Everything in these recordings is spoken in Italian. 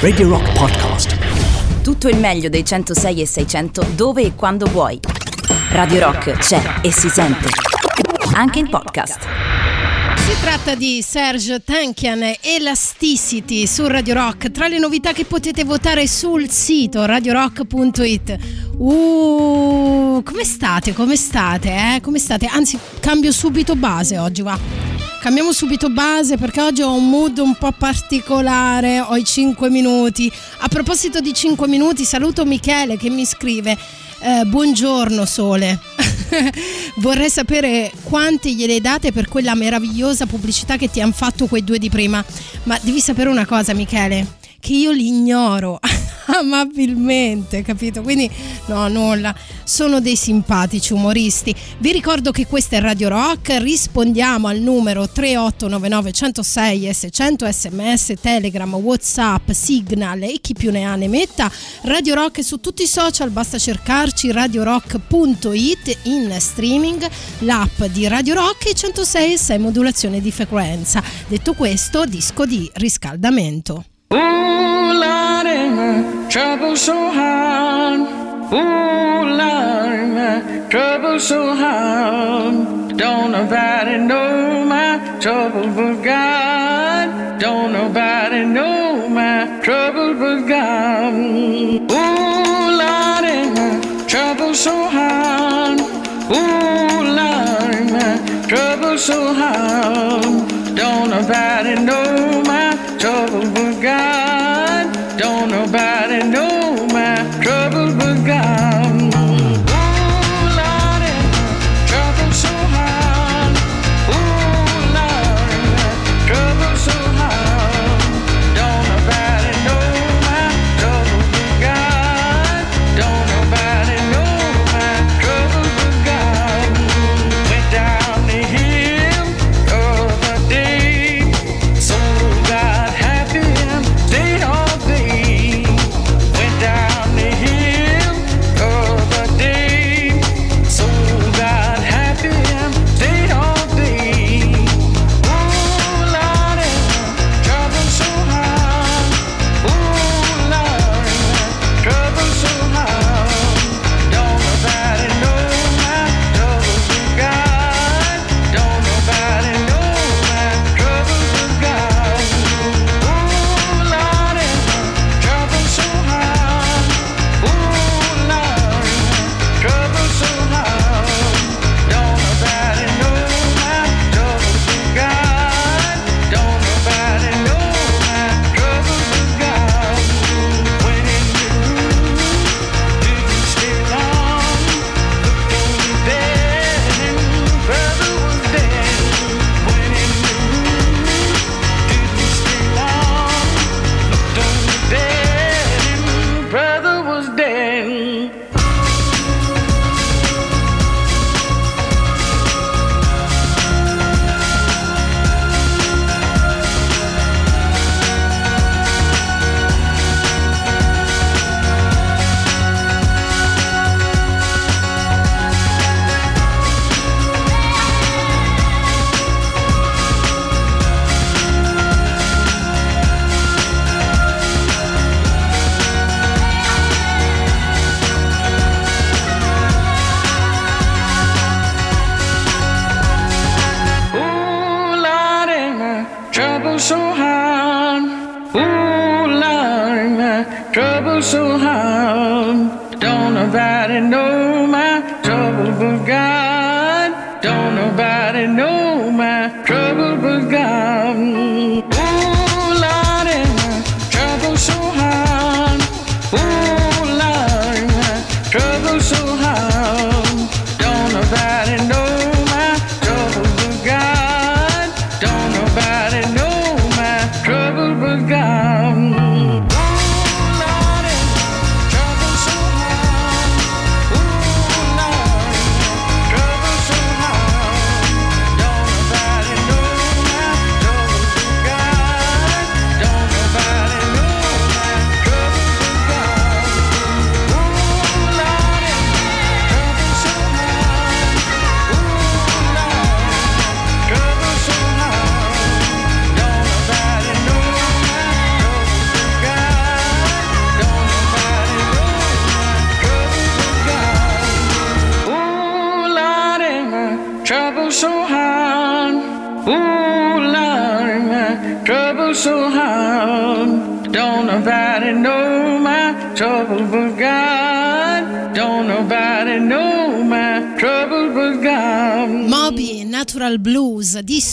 Radio Rock Podcast. Tutto il meglio dei 106 e 600 dove e quando vuoi. Radio Rock c'è e si sente. Anche in podcast. Si tratta di Serge Tankian Elasticity su Radio Rock, tra le novità che potete votare sul sito radiorock.it. Uh, come state? Come state? Eh? Come state? Anzi, cambio subito base oggi, va. Cambiamo subito base perché oggi ho un mood un po' particolare, ho i 5 minuti. A proposito di 5 minuti, saluto Michele che mi scrive eh, buongiorno Sole. Vorrei sapere quante gliele date per quella meravigliosa pubblicità che ti hanno fatto quei due di prima. Ma devi sapere una cosa, Michele, che io li ignoro. amabilmente, capito? Quindi no, nulla, sono dei simpatici umoristi. Vi ricordo che questa è Radio Rock, rispondiamo al numero 3899 106 S100 sms, telegram, whatsapp, signal e chi più ne ha ne metta. Radio Rock è su tutti i social, basta cercarci radiorock.it in streaming, l'app di Radio Rock e 106 6 modulazione di frequenza. Detto questo, disco di riscaldamento. Ooh, Lordy, my trouble so hard. Ooh, Lordy, my trouble so hard. Don't nobody know my trouble but God. Don't nobody know my trouble but God. Ooh, Lordy, my trouble so hard. Ooh, Lordy, my trouble so hard. Don't nobody know my trouble but God. Don't nobody know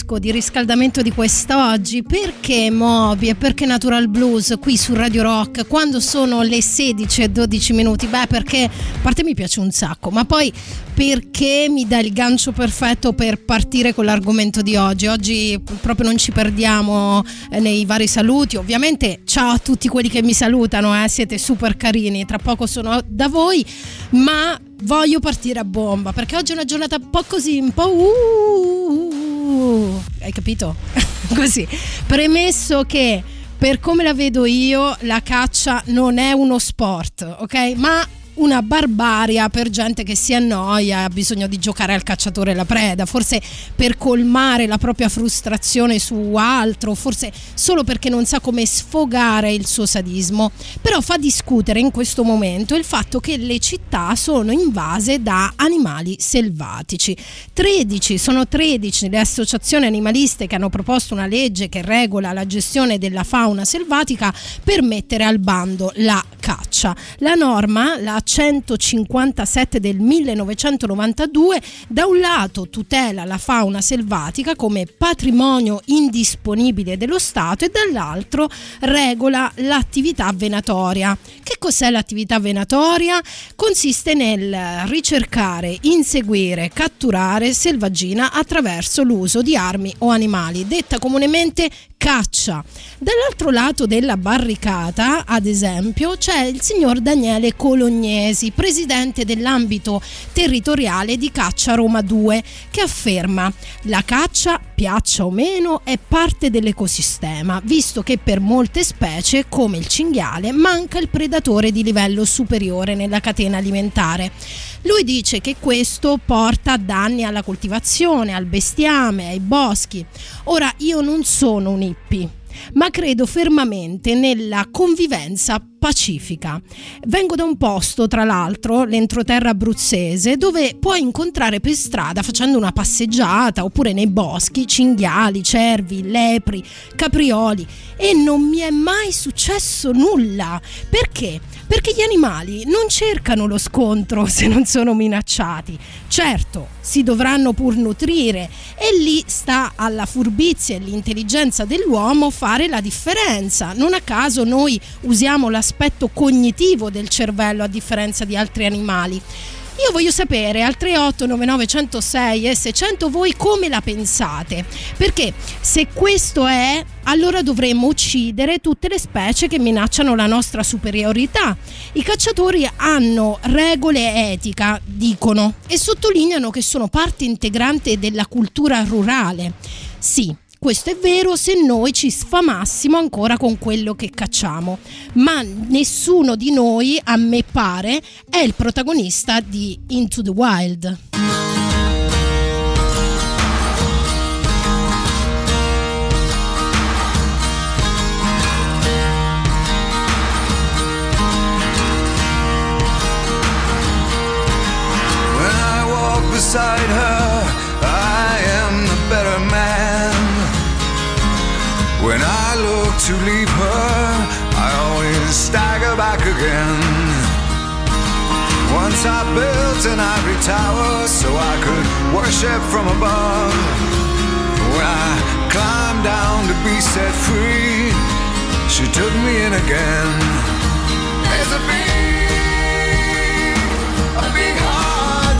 Disco di riscaldamento di quest'oggi. Perché Moby e perché Natural Blues qui su Radio Rock quando sono le 16 e 12 minuti? Beh, perché a parte mi piace un sacco, ma poi perché mi dà il gancio perfetto per partire con l'argomento di oggi. Oggi proprio non ci perdiamo eh, nei vari saluti. Ovviamente ciao a tutti quelli che mi salutano, eh, siete super carini. Tra poco sono da voi, ma voglio partire a bomba perché oggi è una giornata un po' così, un po' uh, hai capito? così. Premesso che per come la vedo io, la caccia non è uno sport, ok? Ma una barbaria per gente che si annoia, ha bisogno di giocare al cacciatore e la preda, forse per colmare la propria frustrazione su altro, forse solo perché non sa come sfogare il suo sadismo. Però fa discutere in questo momento il fatto che le città sono invase da animali selvatici. 13, sono 13 le associazioni animaliste che hanno proposto una legge che regola la gestione della fauna selvatica per mettere al bando la caccia. La norma, la 157 del 1992 da un lato tutela la fauna selvatica come patrimonio indisponibile dello Stato e dall'altro regola l'attività venatoria. Che cos'è l'attività venatoria? Consiste nel ricercare, inseguire, catturare selvaggina attraverso l'uso di armi o animali, detta comunemente caccia. Dall'altro lato della barricata, ad esempio, c'è il signor Daniele Colognesi, presidente dell'ambito territoriale di Caccia Roma 2, che afferma la caccia, piaccia o meno, è parte dell'ecosistema, visto che per molte specie, come il cinghiale, manca il predatore di livello superiore nella catena alimentare. Lui dice che questo porta danni alla coltivazione, al bestiame, ai boschi. Ora io non sono un hippie ma credo fermamente nella convivenza pacifica. Vengo da un posto, tra l'altro, l'entroterra abruzzese, dove puoi incontrare per strada facendo una passeggiata oppure nei boschi cinghiali, cervi, lepri, caprioli e non mi è mai successo nulla. Perché? Perché gli animali non cercano lo scontro se non sono minacciati. Certo, si dovranno pur nutrire e lì sta alla furbizia e l'intelligenza dell'uomo fare la differenza. Non a caso noi usiamo l'aspetto cognitivo del cervello a differenza di altri animali. Io voglio sapere al 3899 106 e 600 voi come la pensate, perché se questo è, allora dovremmo uccidere tutte le specie che minacciano la nostra superiorità. I cacciatori hanno regole etica, dicono, e sottolineano che sono parte integrante della cultura rurale. Sì, questo è vero se noi ci sfamassimo ancora con quello che cacciamo, ma nessuno di noi, a me pare, è il protagonista di Into the Wild. To leave her, I always stagger back again. Once I built an ivory tower so I could worship from above. When I climbed down to be set free, she took me in again. There's a big, a big hot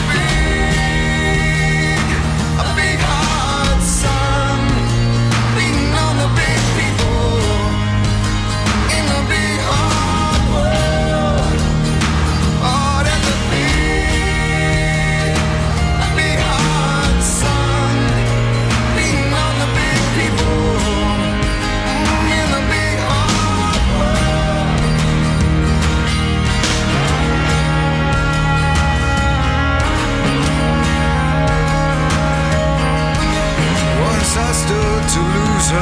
lose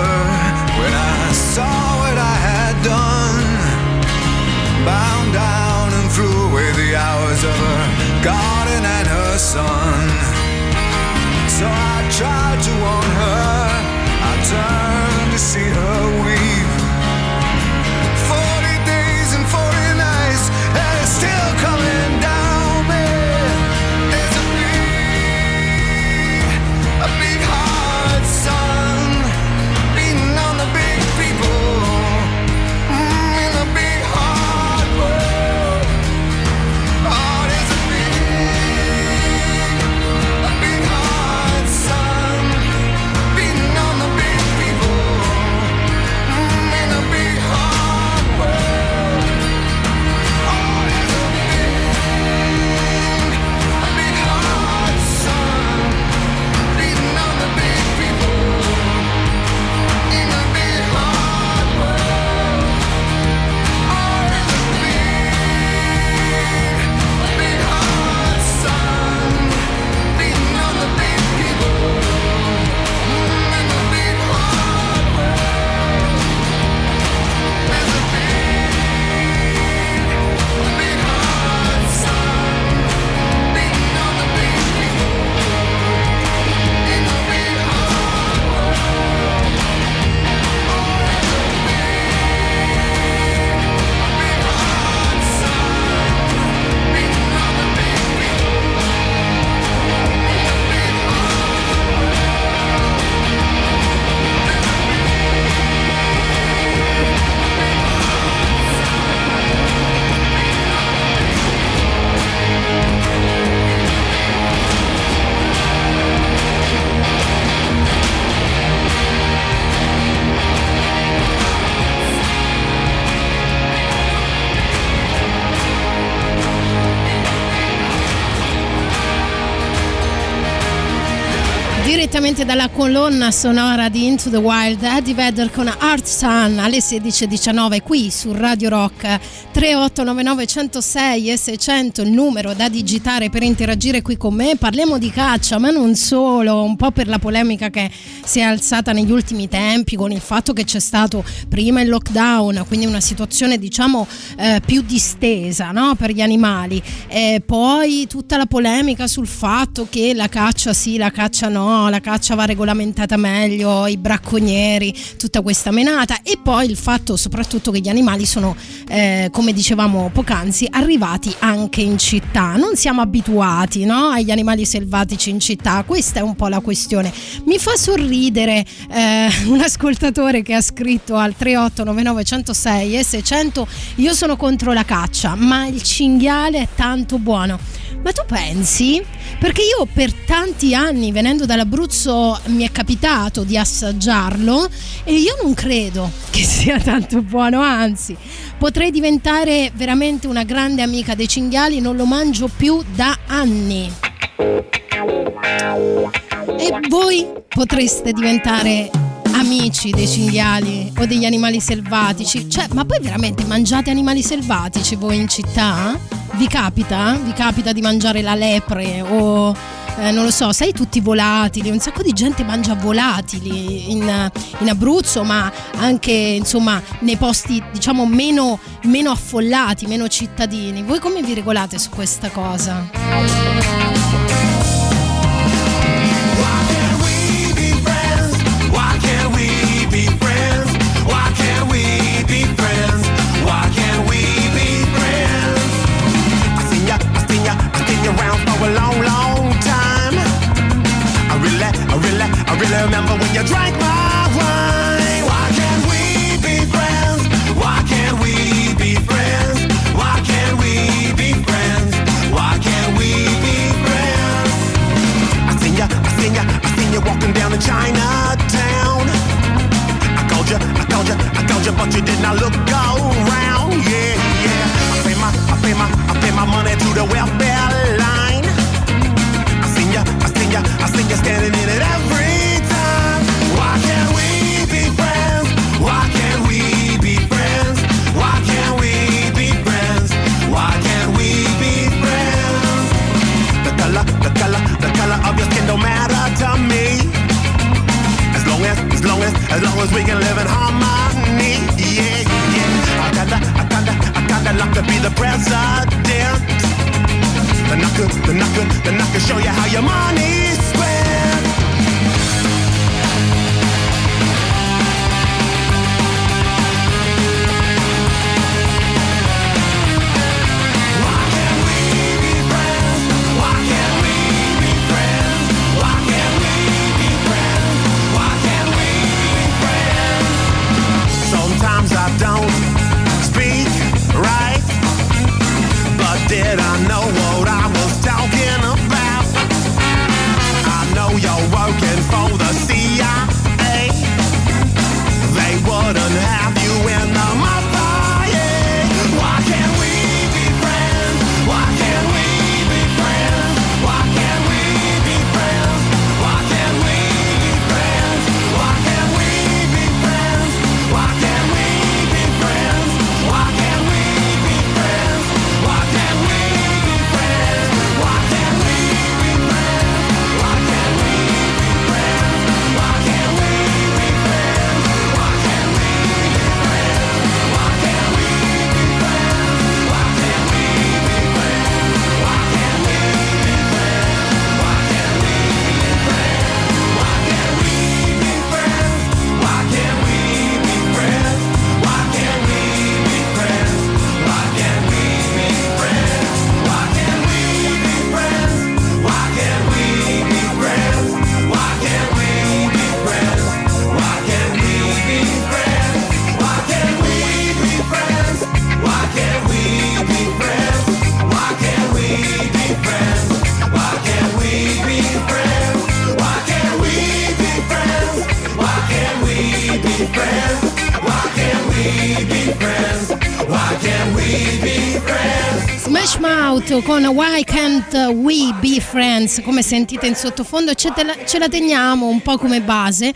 when I saw what I had done. Bound down and threw away the hours of her garden and her son. So I tried to warn her, I turned to see her. Direttamente dalla colonna sonora di Into the Wild, Eddie Vedder con Art Sun alle 16.19 qui su Radio Rock 3899 106 e 600 il numero da digitare per interagire qui con me. Parliamo di caccia, ma non solo, un po' per la polemica che si è alzata negli ultimi tempi con il fatto che c'è stato prima il lockdown, quindi una situazione diciamo eh, più distesa no? per gli animali, e poi tutta la polemica sul fatto che la caccia sì, la caccia no, la caccia va regolamentata meglio, i bracconieri, tutta questa menata e poi il fatto soprattutto che gli animali sono, eh, come dicevamo poc'anzi, arrivati anche in città. Non siamo abituati no? agli animali selvatici in città, questa è un po' la questione. Mi fa sorridere eh, un ascoltatore che ha scritto al 3899 106 e 600 io sono contro la caccia, ma il cinghiale è tanto buono. Ma tu pensi? Perché io per tanti anni venendo dall'Abruzzo mi è capitato di assaggiarlo e io non credo che sia tanto buono, anzi potrei diventare veramente una grande amica dei cinghiali, non lo mangio più da anni. E voi potreste diventare amici dei cinghiali o degli animali selvatici? Cioè, ma poi veramente mangiate animali selvatici voi in città? Vi capita? Vi capita di mangiare la lepre o eh, non lo so, sai tutti volatili, un sacco di gente mangia volatili in, in Abruzzo, ma anche insomma nei posti diciamo meno, meno affollati, meno cittadini. Voi come vi regolate su questa cosa? You drank Con Why Can't We Be Friends, come sentite in sottofondo, ce, la, ce la teniamo un po' come base.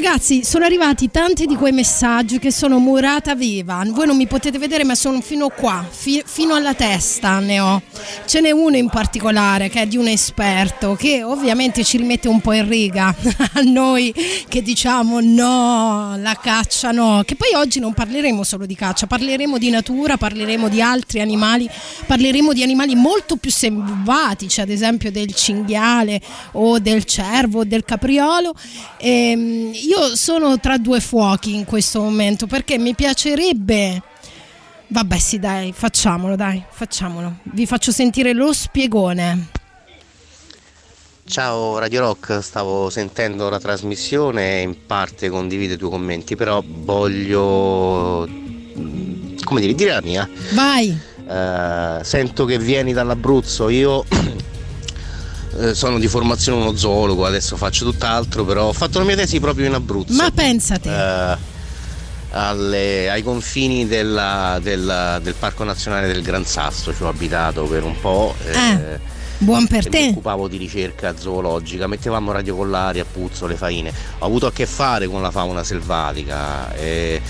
Ragazzi, sono arrivati tanti di quei messaggi che sono murata viva. Voi non mi potete vedere, ma sono fino qua, fi- fino alla testa ne ho. Ce n'è uno in particolare che è di un esperto che ovviamente ci rimette un po' in riga a noi che diciamo no, la caccia no. Che poi oggi non parleremo solo di caccia, parleremo di natura, parleremo di altri animali, parleremo di animali molto più selvatici, ad esempio del cinghiale o del cervo o del capriolo. Ehm, io sono tra due fuochi in questo momento perché mi piacerebbe. Vabbè, sì, dai, facciamolo, dai, facciamolo. Vi faccio sentire lo spiegone. Ciao Radio Rock, stavo sentendo la trasmissione e in parte condivido i tuoi commenti, però voglio come dire, dire la mia. Vai. Eh, sento che vieni dall'Abruzzo, io sono di formazione uno zoologo, adesso faccio tutt'altro, però ho fatto la mia tesi proprio in Abruzzo. Ma pensate. Eh, alle- ai confini della- della- del Parco Nazionale del Gran Sasso, ci ho abitato per un po'. Eh, buon per e Mi te. occupavo di ricerca zoologica, mettevamo radiocollari a puzzo, le faine. Ho avuto a che fare con la fauna selvatica. e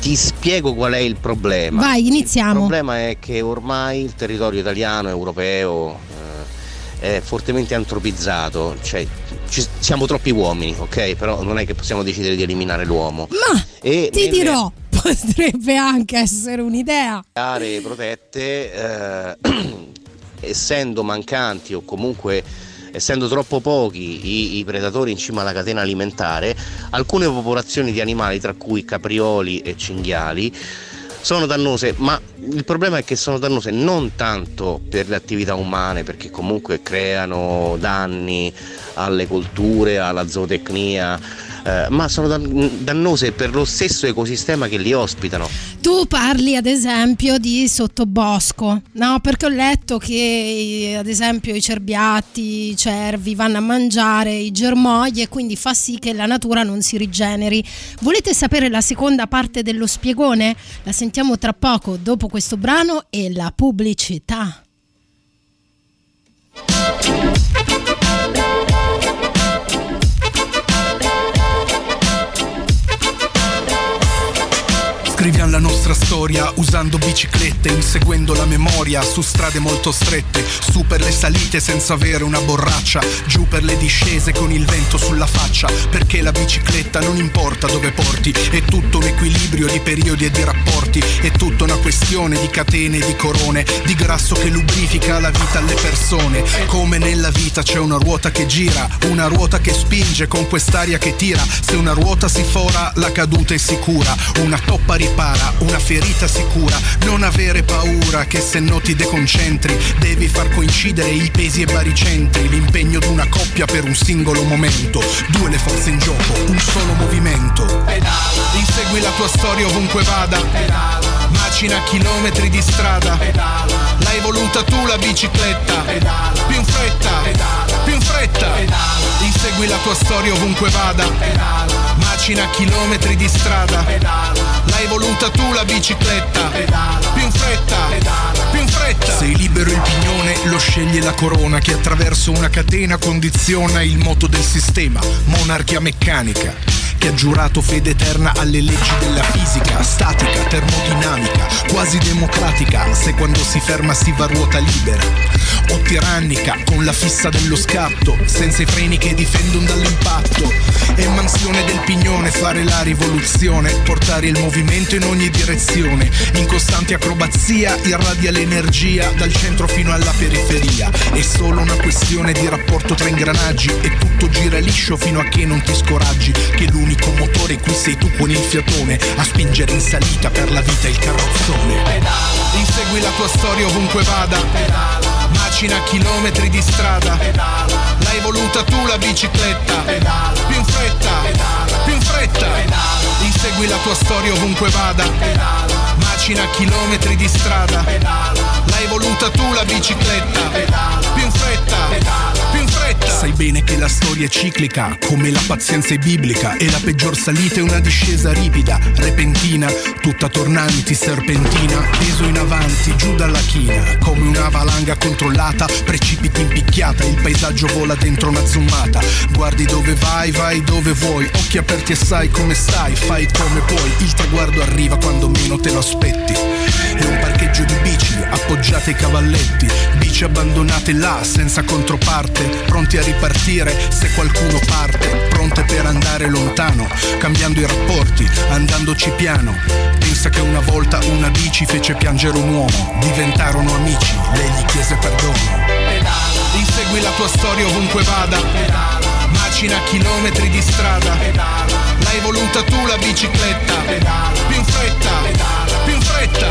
ti spiego qual è il problema. Vai, iniziamo. Il problema è che ormai il territorio italiano, europeo, eh, fortemente antropizzato, cioè ci- siamo troppi uomini, ok? Però non è che possiamo decidere di eliminare l'uomo. Ma E ti nelle- dirò, potrebbe anche essere un'idea. aree protette, eh, essendo mancanti o comunque essendo troppo pochi i, i predatori in cima alla catena alimentare, alcune popolazioni di animali, tra cui caprioli e cinghiali, sono dannose, ma il problema è che sono dannose non tanto per le attività umane, perché comunque creano danni alle colture, alla zootecnia, eh, ma sono dan- dannose per lo stesso ecosistema che li ospitano. Tu parli ad esempio di sottobosco, no? Perché ho letto che ad esempio i cerbiatti, i cervi vanno a mangiare i germogli e quindi fa sì che la natura non si rigeneri. Volete sapere la seconda parte dello spiegone? La sentiamo tra poco dopo questo brano e la pubblicità. Scriviamo la nostra storia usando biciclette, inseguendo la memoria su strade molto strette, su per le salite senza avere una borraccia, giù per le discese con il vento sulla faccia, perché la bicicletta non importa dove porti, è tutto un equilibrio di periodi e di rapporti, è tutta una questione di catene e di corone, di grasso che lubrifica la vita alle persone, come nella vita c'è una ruota che gira, una ruota che spinge con quest'aria che tira, se una ruota si fora la caduta è sicura, una toppa ripara, una una ferita sicura. Non avere paura che se no ti deconcentri. Devi far coincidere i pesi e baricentri. L'impegno di una coppia per un singolo momento. Due le forze in gioco, un solo movimento. Insegui la tua storia ovunque vada. Macina chilometri di strada. L'hai voluta tu la bicicletta. Più in fretta, più in fretta. Insegui la tua storia ovunque vada. Macina chilometri di strada. L'hai voluta tu la bicicletta. Più in fretta, più in fretta. Sei libero il pignone, lo sceglie la corona che attraverso una catena condiziona il moto del sistema. Monarchia meccanica che ha giurato fede eterna alle leggi della fisica, statica, termodinamica, quasi democratica, se quando si ferma si va a ruota libera, o tirannica, con la fissa dello scatto, senza i freni che difendono dall'impatto, e mansione del pignone, fare la rivoluzione, portare il movimento in ogni direzione, in costante acrobazia irradia l'energia. Dal centro fino alla periferia, è solo una questione di rapporto tra ingranaggi. E tutto gira liscio fino a che non ti scoraggi, che l'unico motore qui sei tu con il fiatone a spingere in salita per la vita il carrozzone. Insegui la tua storia ovunque vada, macina chilometri di strada, l'hai voluta tu la bicicletta, più in fretta, più in fretta. Insegui la tua storia ovunque vada, macina chilometri di strada, l'hai voluta tu la bicicletta, più in fretta, più in fretta. Sai bene che la storia è ciclica, come la pazienza è biblica, e la peggior salita è una discesa ripida, repentina, tutta tornanti, serpentina, peso in avanti, giù dalla china, come una valanga controllata, precipiti in picchiata, il paesaggio vola dentro una zoomata, guardi dove vai, vai dove vuoi, occhi aperti e sai come stai, fai come puoi, il traguardo arriva quando meno te lo aspetti, è un parcheggio di bici, appoggiate ai cavalletti, bici abbandonate là, senza controparte, pronti a ripartire se qualcuno parte, pronte per andare lontano, cambiando i rapporti, andandoci piano. Pensa che una volta una bici fece piangere un uomo, diventarono amici, lei gli chiese perdono. Insegui la tua storia ovunque vada, macina chilometri di strada, l'hai voluta tu la bicicletta, più in fretta, più in fretta.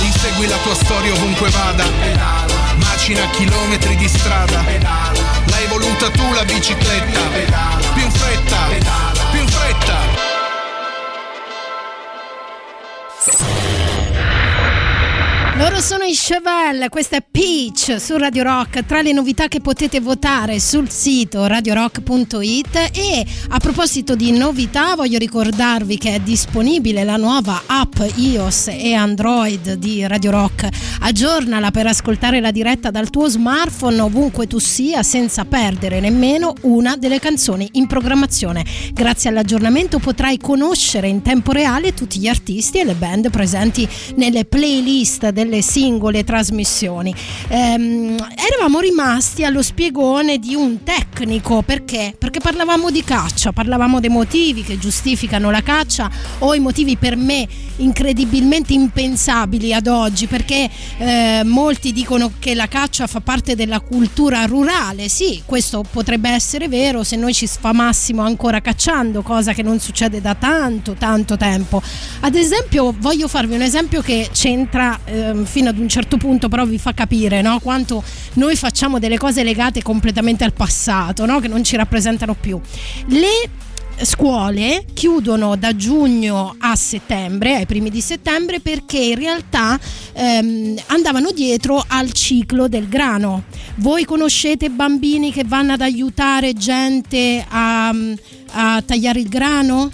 Insegui la tua storia ovunque vada, macina chilometri di strada, l'hai voluta tu la bicicletta, più in fretta, più in fretta. Loro sono i Chevelle, questa è Peach su Radio Rock, tra le novità che potete votare sul sito radiorock.it e a proposito di novità voglio ricordarvi che è disponibile la nuova app iOS e Android di Radio Rock. Aggiornala per ascoltare la diretta dal tuo smartphone ovunque tu sia senza perdere nemmeno una delle canzoni in programmazione. Grazie all'aggiornamento potrai conoscere in tempo reale tutti gli artisti e le band presenti nelle playlist delle singole trasmissioni. Ehm, eravamo rimasti allo spiegone di un tecnico perché? Perché parlavamo di caccia, parlavamo dei motivi che giustificano la caccia o i motivi per me incredibilmente impensabili ad oggi perché eh, molti dicono che la caccia fa parte della cultura rurale. Sì, questo potrebbe essere vero se noi ci sfamassimo ancora cacciando, cosa che non succede da tanto tanto tempo. Ad esempio, voglio farvi un esempio che c'entra ehm, fino ad un certo punto, però vi fa capire no? quanto noi facciamo delle cose legate completamente al passato, no? che non ci rappresentano più. Le scuole chiudono da giugno a settembre, ai primi di settembre, perché in realtà ehm, andavano dietro al ciclo del grano. Voi conoscete bambini che vanno ad aiutare gente a, a tagliare il grano?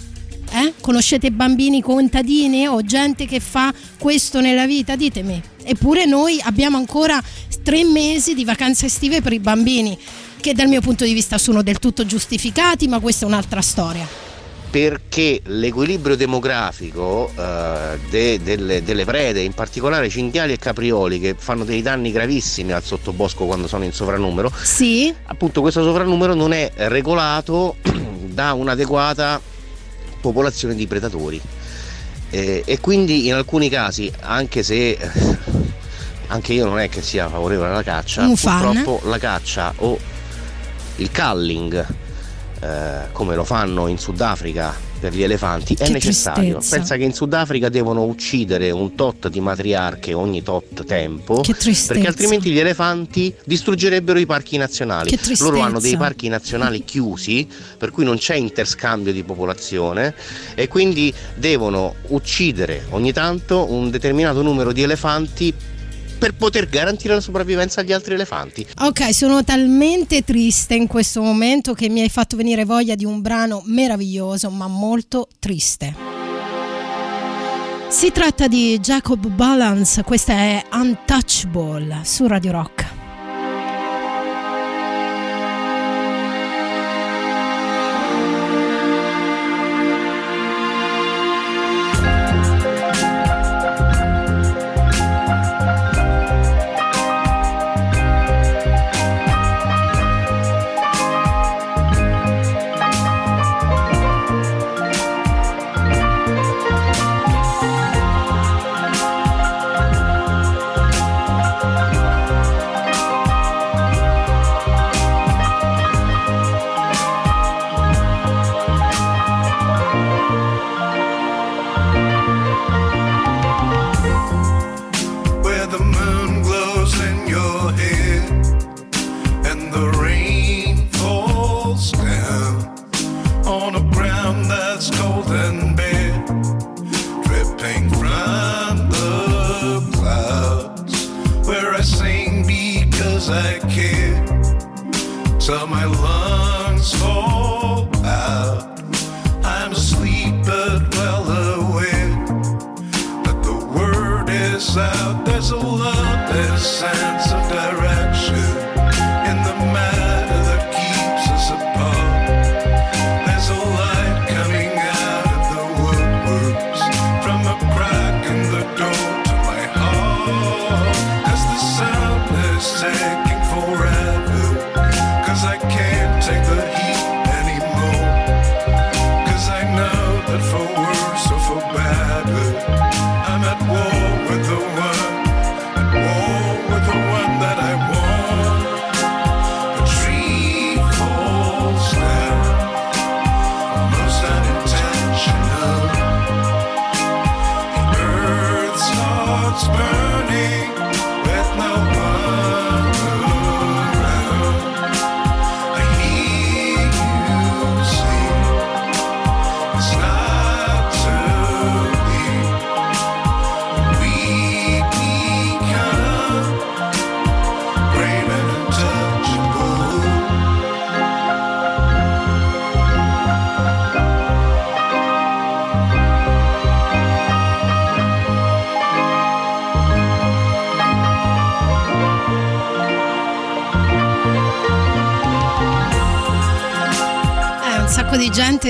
Eh? Conoscete bambini contadini o gente che fa questo nella vita? Ditemi. Eppure noi abbiamo ancora tre mesi di vacanze estive per i bambini, che dal mio punto di vista sono del tutto giustificati, ma questa è un'altra storia. perché l'equilibrio demografico eh, de- delle, delle prede, in particolare cinghiali e caprioli, che fanno dei danni gravissimi al sottobosco quando sono in sovrannumero, Sì, appunto questo sovrannumero non è regolato da un'adeguata popolazione di predatori. Eh, e quindi in alcuni casi, anche se eh, anche io non è che sia favorevole alla caccia, Un fan. purtroppo la caccia o il culling eh, come lo fanno in Sudafrica per gli elefanti è Che necessario. tristezza. Pensa che in Sudafrica devono uccidere un tot di matriarche ogni tot tempo perché altrimenti gli elefanti distruggerebbero i parchi nazionali. Che. Loro hanno dei parchi nazionali chiusi, per cui non c'è interscambio di popolazione e quindi devono uccidere ogni tanto un determinato numero di elefanti per poter garantire la sopravvivenza agli altri elefanti. Ok, sono talmente triste in questo momento che mi hai fatto venire voglia di un brano meraviglioso, ma molto triste. Si tratta di Jacob Balance, questa è Untouchable su Radio Rock.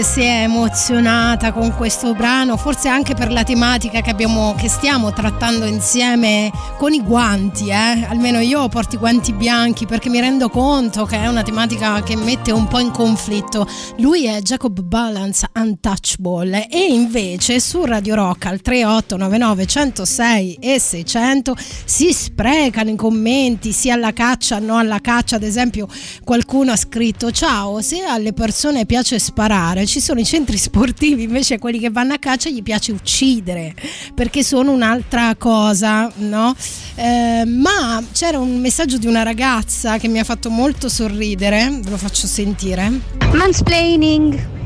Gente si è emozionata con questo brano, forse anche per la tematica che, abbiamo, che stiamo trattando insieme con i guanti, eh? almeno io porto i guanti bianchi perché mi rendo conto che è una tematica che mette un po' in conflitto. Lui è Jacob Balance Untouchable. E invece su Radio Rock al 3899 106 e 600 si sprecano i commenti sia alla caccia no alla caccia. Ad esempio qualcuno ha scritto ciao se alle persone piace sparare ci sono i centri sportivi invece quelli che vanno a caccia gli piace uccidere perché sono un'altra cosa no? Eh, ma c'era un messaggio di una ragazza che mi ha fatto molto sorridere ve lo faccio sentire. Mansplaining.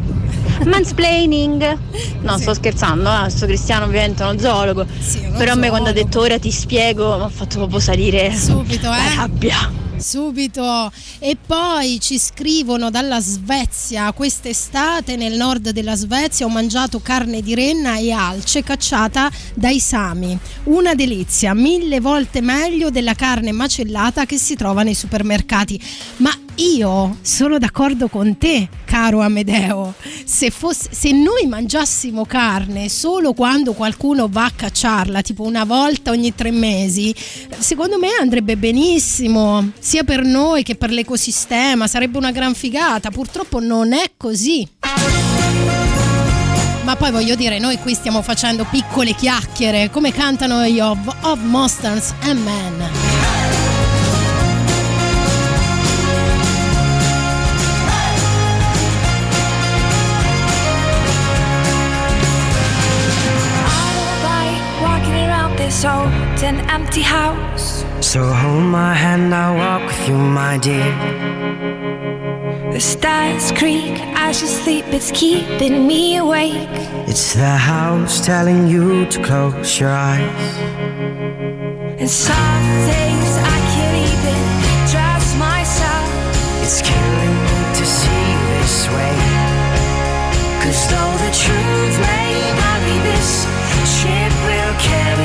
Mansplaining. No, Sì. sto scherzando, eh. sto Cristiano ovviamente è uno zoologo. Sì, uno Però a me quando ha detto ora ti spiego, mi ha fatto proprio salire subito la eh rabbia. Subito. E poi ci scrivono dalla Svezia: quest'estate nel nord della Svezia ho mangiato carne di renna e alce cacciata dai sami. Una delizia, mille volte meglio della carne macellata che si trova nei supermercati. Ma io sono d'accordo con te, caro Amedeo. Se, fosse, se noi mangiassimo carne solo quando qualcuno va a cacciarla, tipo una volta ogni tre mesi, secondo me andrebbe benissimo, sia per noi che per l'ecosistema, sarebbe una gran figata. Purtroppo non è così. Ma poi voglio dire, noi qui stiamo facendo piccole chiacchiere, come cantano gli of, of Monsters and Men. At an empty house. So hold my hand, I'll walk with you, my dear. The stars creak as you sleep, it's keeping me awake. It's the house telling you to close your eyes. And some days I can't even trust myself. It's killing me to see this way. Cause though the truth may not be this, ship will carry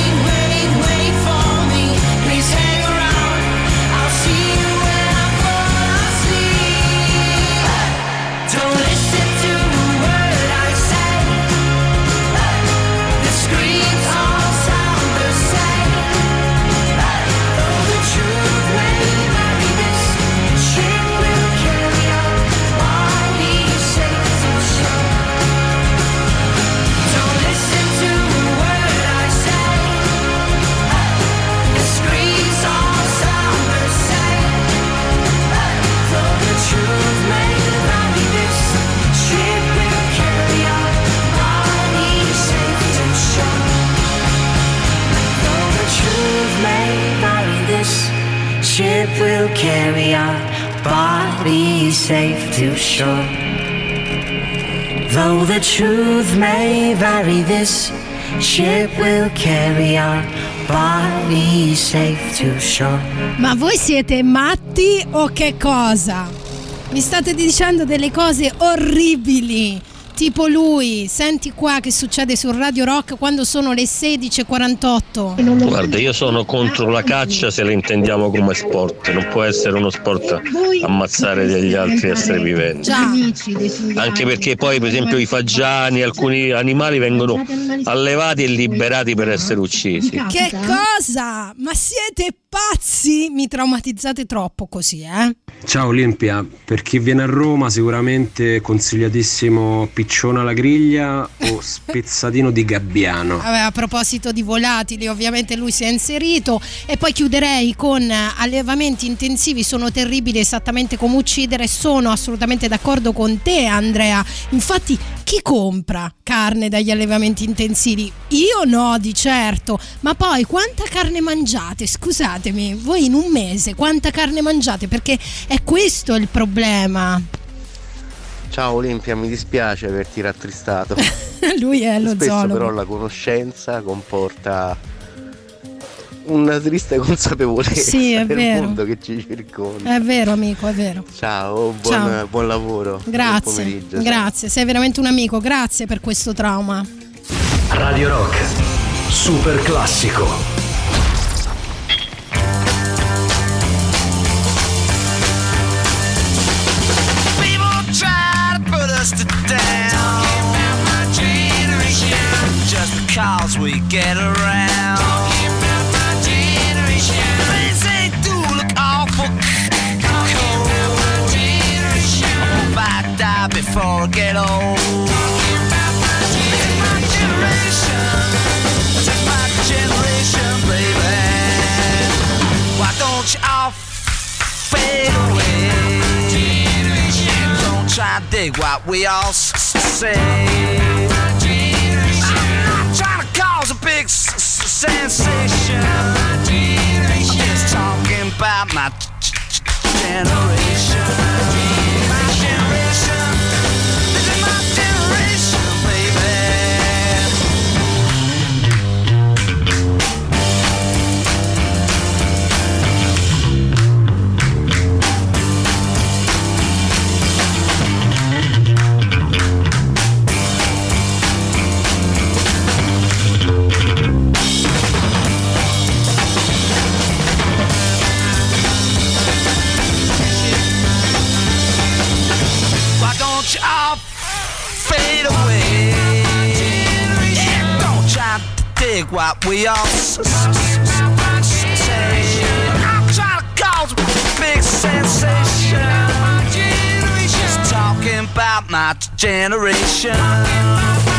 will carry our bodies safe to shore. Though the truth may vary, this ship will carry our bodies safe to shore. Ma voi siete matti o che cosa? Mi state dicendo delle cose orribili. Tipo lui, senti qua che succede su Radio Rock quando sono le 16.48. Guarda, io sono contro la caccia se la intendiamo come sport, non può essere uno sport ammazzare degli altri esseri viventi. Già. Anche perché poi per esempio i fagiani, alcuni animali vengono allevati e liberati per essere uccisi. Che cosa? Ma siete pazzi? Mi traumatizzate troppo così, eh? Ciao Olimpia, per chi viene a Roma sicuramente consigliatissimo piccione alla griglia o spezzatino di gabbiano. Vabbè, a proposito di volatili, ovviamente lui si è inserito e poi chiuderei con eh, allevamenti intensivi sono terribili esattamente come uccidere, sono assolutamente d'accordo con te Andrea. Infatti chi compra carne dagli allevamenti intensivi? Io no, di certo, ma poi quanta carne mangiate? Scusatemi, voi in un mese quanta carne mangiate? Perché è questo il problema. Ciao Olimpia, mi dispiace averti rattristato. lui è lo Spesso zoologo. però la conoscenza comporta una triste consapevolezza Sì, è del vero. mondo che ci circonda. È vero amico, è vero. Ciao, buon, Ciao. buon lavoro. buon Grazie, pomeriggio, ciao. grazie, sei veramente un amico, grazie per questo trauma. Radio Rock. Super classico. Down. Just because we get around. Before I get old. This is my generation. My generation, baby. Why don't you all fade away? Don't try to dig what we all say. I'm not trying to cause a big sensation. I'm just talking about my generation. Dig what we all say. I'm trying to cause a big sensation. Just talking about my generation.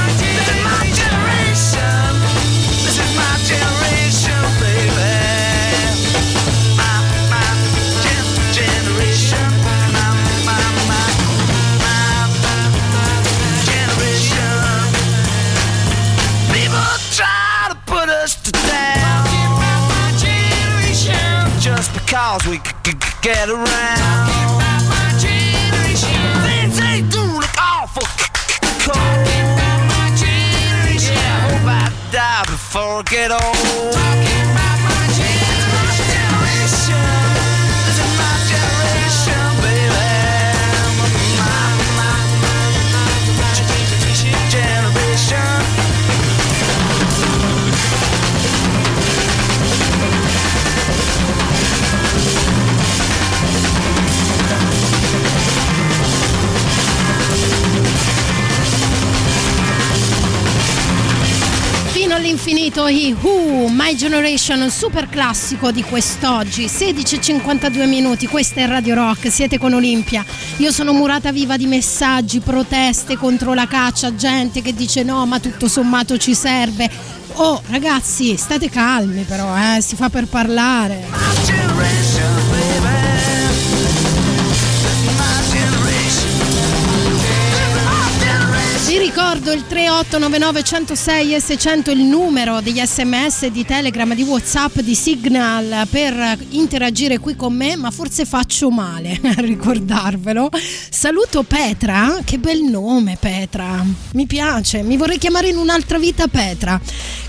We c- c- get around. Things they do look awful cold. Yeah, I hope I die before I get old. All'infinito i Who, My Generation, super classico di quest'oggi, 16.52 minuti, questa è Radio Rock, siete con Olimpia. Io sono murata viva di messaggi, proteste contro la caccia, gente che dice no, ma tutto sommato ci serve. Oh ragazzi, state calmi però, eh, si fa per parlare. Ricordo il 3899 106 e 600 il numero degli sms di Telegram, di Whatsapp, di Signal per interagire qui con me, ma forse faccio male a ricordarvelo. Saluto Petra, che bel nome Petra, mi piace, mi vorrei chiamare in un'altra vita Petra,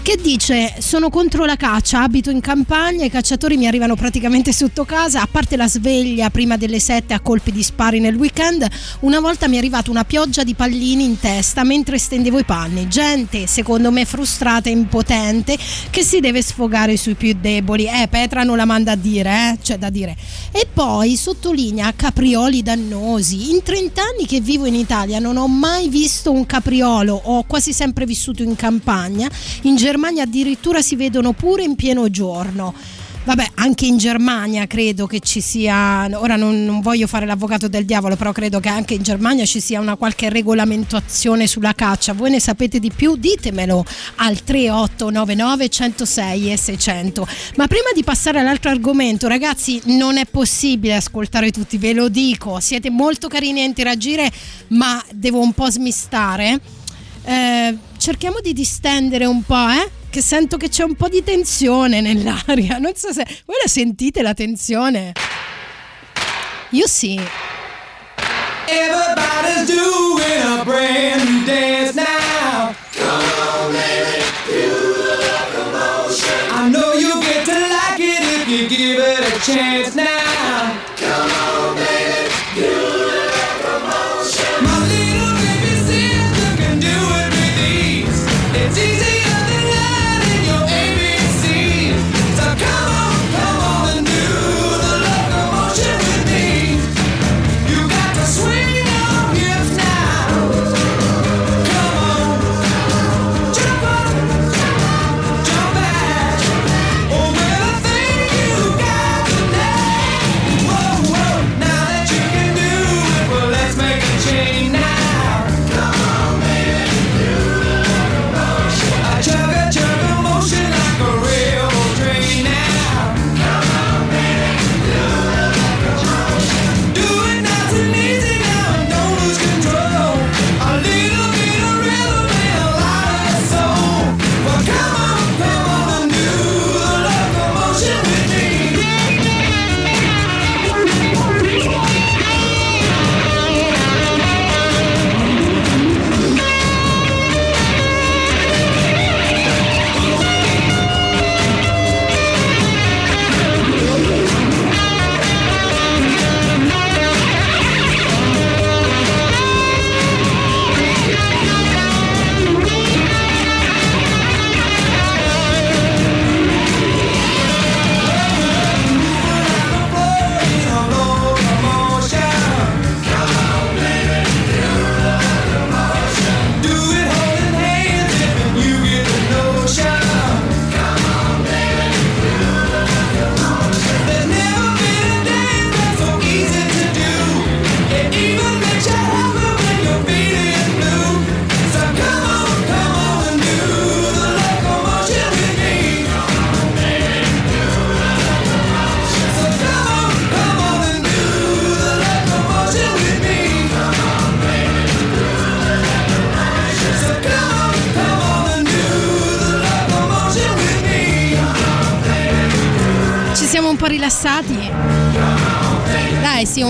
che dice sono contro la caccia, abito in campagna, i cacciatori mi arrivano praticamente sotto casa, a parte la sveglia prima delle 7 a colpi di spari nel weekend, una volta mi è arrivata una pioggia di pallini in testa mentre stendevo i panni. Gente, secondo me, frustrata e impotente che si deve sfogare sui più deboli. Eh, Petra non la manda a dire, eh? C'è da dire. E poi sottolinea caprioli dannosi. In 30 anni che vivo in Italia non ho mai visto un capriolo, ho quasi sempre vissuto in campagna. In Germania addirittura si vedono pure in pieno giorno. Vabbè, anche in Germania credo che ci sia, ora non, non voglio fare l'avvocato del diavolo, però credo che anche in Germania ci sia una qualche regolamentazione sulla caccia. Voi ne sapete di più? Ditemelo al 3899 106 e 600. Ma prima di passare all'altro argomento, ragazzi, non è possibile ascoltare tutti, ve lo dico. Siete molto carini a interagire, ma devo un po' smistare. Eh, cerchiamo di distendere un po', eh? Che sento che c'è un po' di tensione nell'aria. Non so se. Voi la sentite la tensione? Io sì. Everybody's doing a brand new dance now. Come on, baby, do the locomotion. I know you get to we give it a chance now.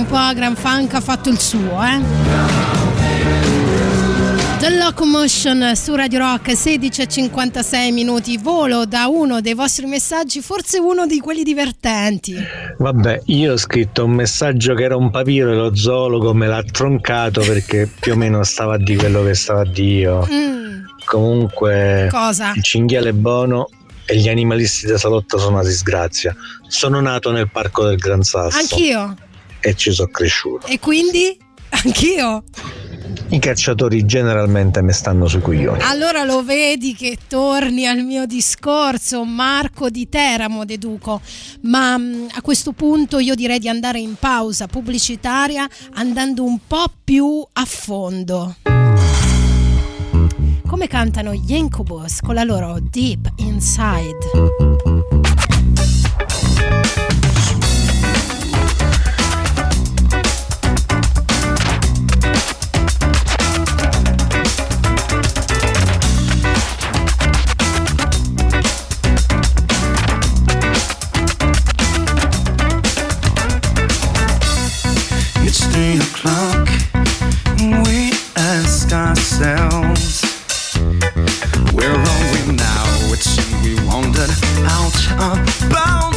Un po' Gran Funk ha fatto il suo, eh? The Locomotion su Radio Rock 16.56 minuti volo da uno dei vostri messaggi forse uno di quelli divertenti Vabbè, io ho scritto un messaggio che era un papiro e lo zoologo me l'ha troncato perché più o meno stava a di quello che stava a di io. Mm, Comunque, Cosa? il cinghiale è buono e gli animalisti da salotto sono una disgrazia. Sono nato nel parco del Gran Sasso anch'io e ci sono cresciuto. e quindi? Anch'io? I cacciatori generalmente mi stanno sui coglioni. allora lo vedi che torni al mio discorso Marco di Teramo deduco. Ma mm, a questo punto io direi di andare in pausa pubblicitaria andando un po' più a fondo. Come cantano gli Incubus con la loro Deep Inside Pão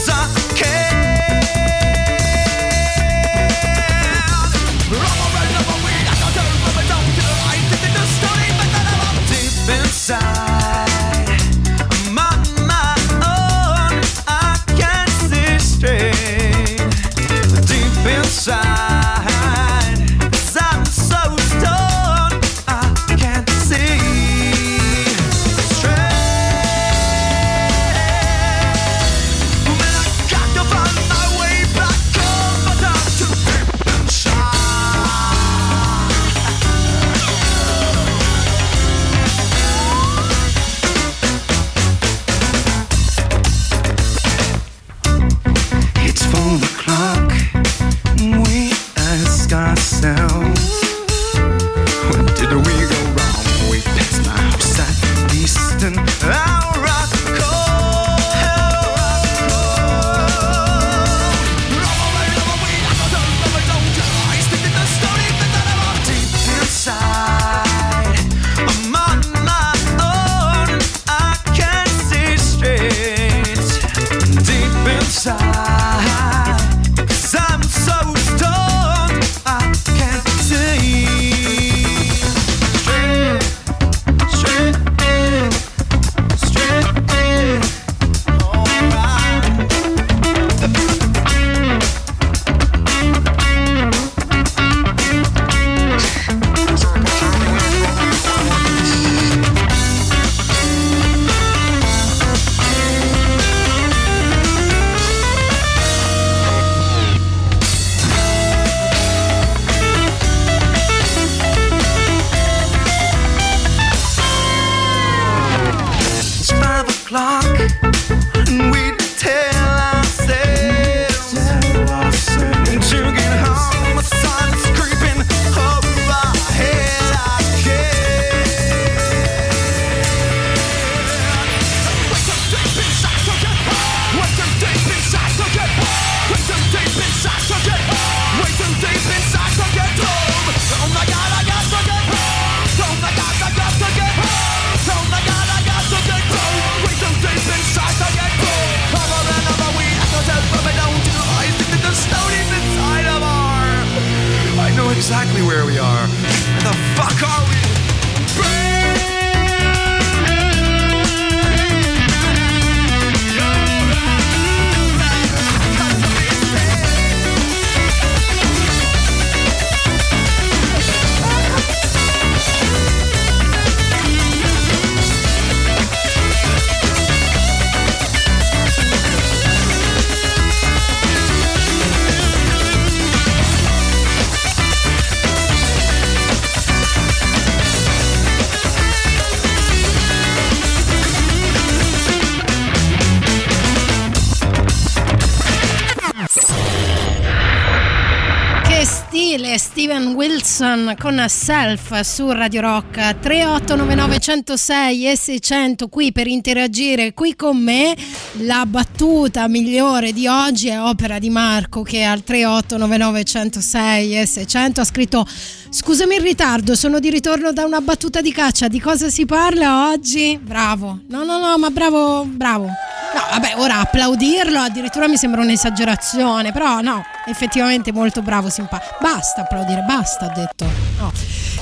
Wilson con Self su Radio Rock 3899 106 e 600 qui per interagire qui con me. La battuta migliore di oggi è opera di Marco che al 3899 106 e 600 ha scritto scusami il ritardo sono di ritorno da una battuta di caccia. Di cosa si parla oggi? bravo. No no no ma bravo bravo. No, vabbè, ora applaudirlo addirittura mi sembra un'esagerazione, però no, effettivamente molto bravo, simpatico. Basta applaudire, basta, ho detto. No.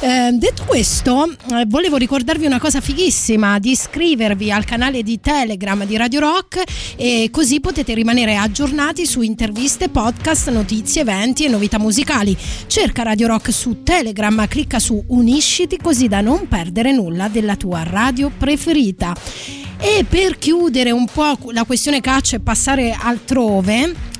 Eh, detto questo, eh, volevo ricordarvi una cosa fighissima, di iscrivervi al canale di Telegram di Radio Rock e così potete rimanere aggiornati su interviste, podcast, notizie, eventi e novità musicali. Cerca Radio Rock su Telegram, clicca su Unisciti così da non perdere nulla della tua radio preferita. E per chiudere un po' la questione caccia e passare altrove,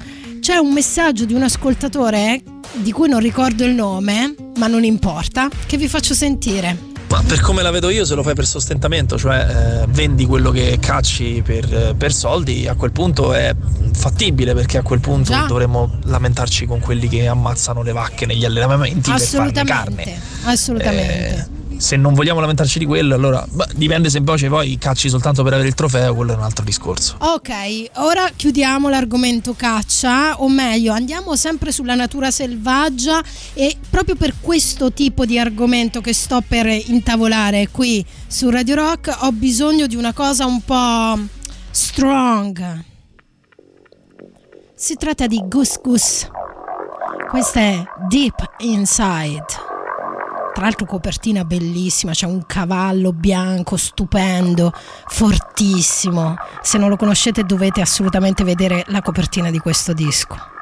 c'è un messaggio di un ascoltatore di cui non ricordo il nome, ma non importa, che vi faccio sentire. Ma per come la vedo io, se lo fai per sostentamento, cioè eh, vendi quello che cacci per, per soldi, a quel punto è fattibile perché a quel punto Già. dovremmo lamentarci con quelli che ammazzano le vacche negli allevamenti per farne carne. Assolutamente, assolutamente. Se non vogliamo lamentarci di quello, allora beh, dipende se invece poi cacci soltanto per avere il trofeo, quello è un altro discorso. Ok, ora chiudiamo l'argomento caccia, o meglio, andiamo sempre sulla natura selvaggia e proprio per questo tipo di argomento che sto per intavolare qui su Radio Rock ho bisogno di una cosa un po' strong. Si tratta di Goose Goose. Questa è Deep Inside. Tra l'altro copertina bellissima, c'è un cavallo bianco stupendo, fortissimo. Se non lo conoscete dovete assolutamente vedere la copertina di questo disco.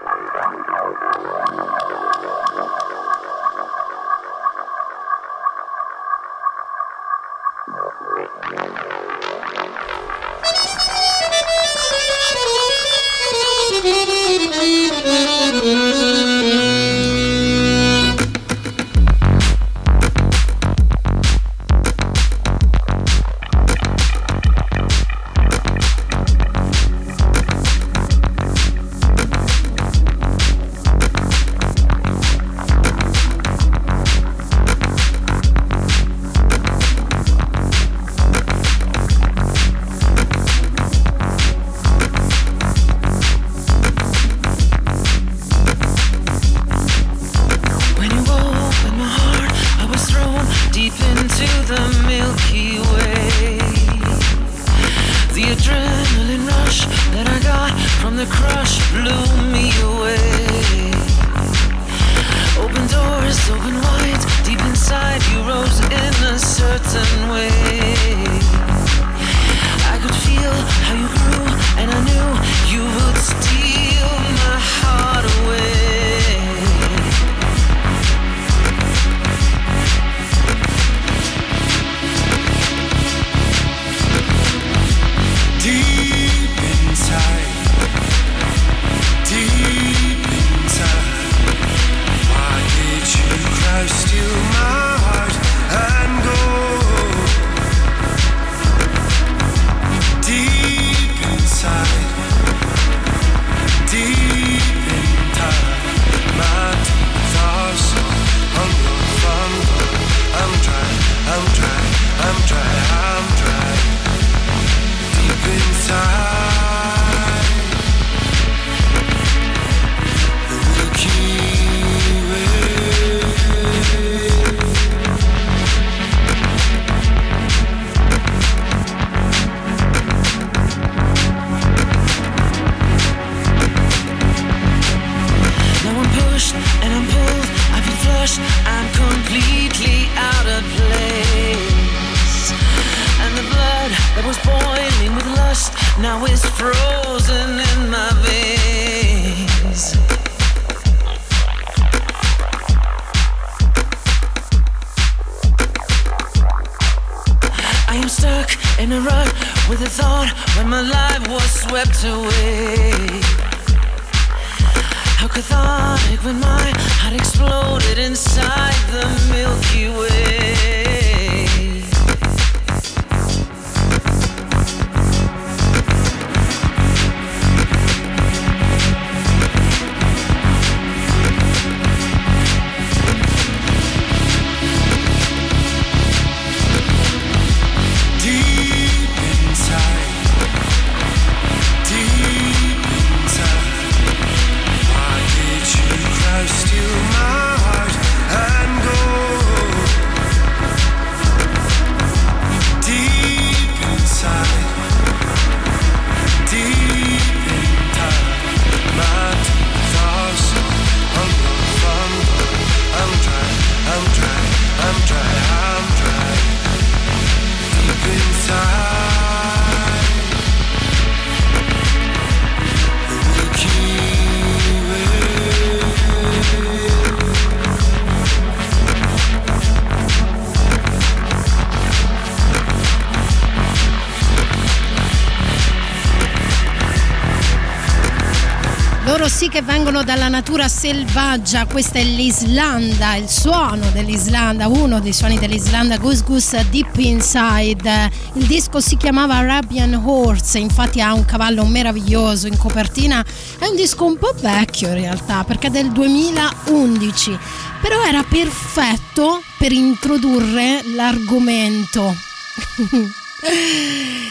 Che vengono dalla natura selvaggia, questa è l'Islanda, il suono dell'Islanda, uno dei suoni dell'Islanda, Goose Goose Deep Inside. Il disco si chiamava Arabian Horse, infatti ha un cavallo meraviglioso in copertina, è un disco un po' vecchio in realtà perché è del 2011, però era perfetto per introdurre l'argomento.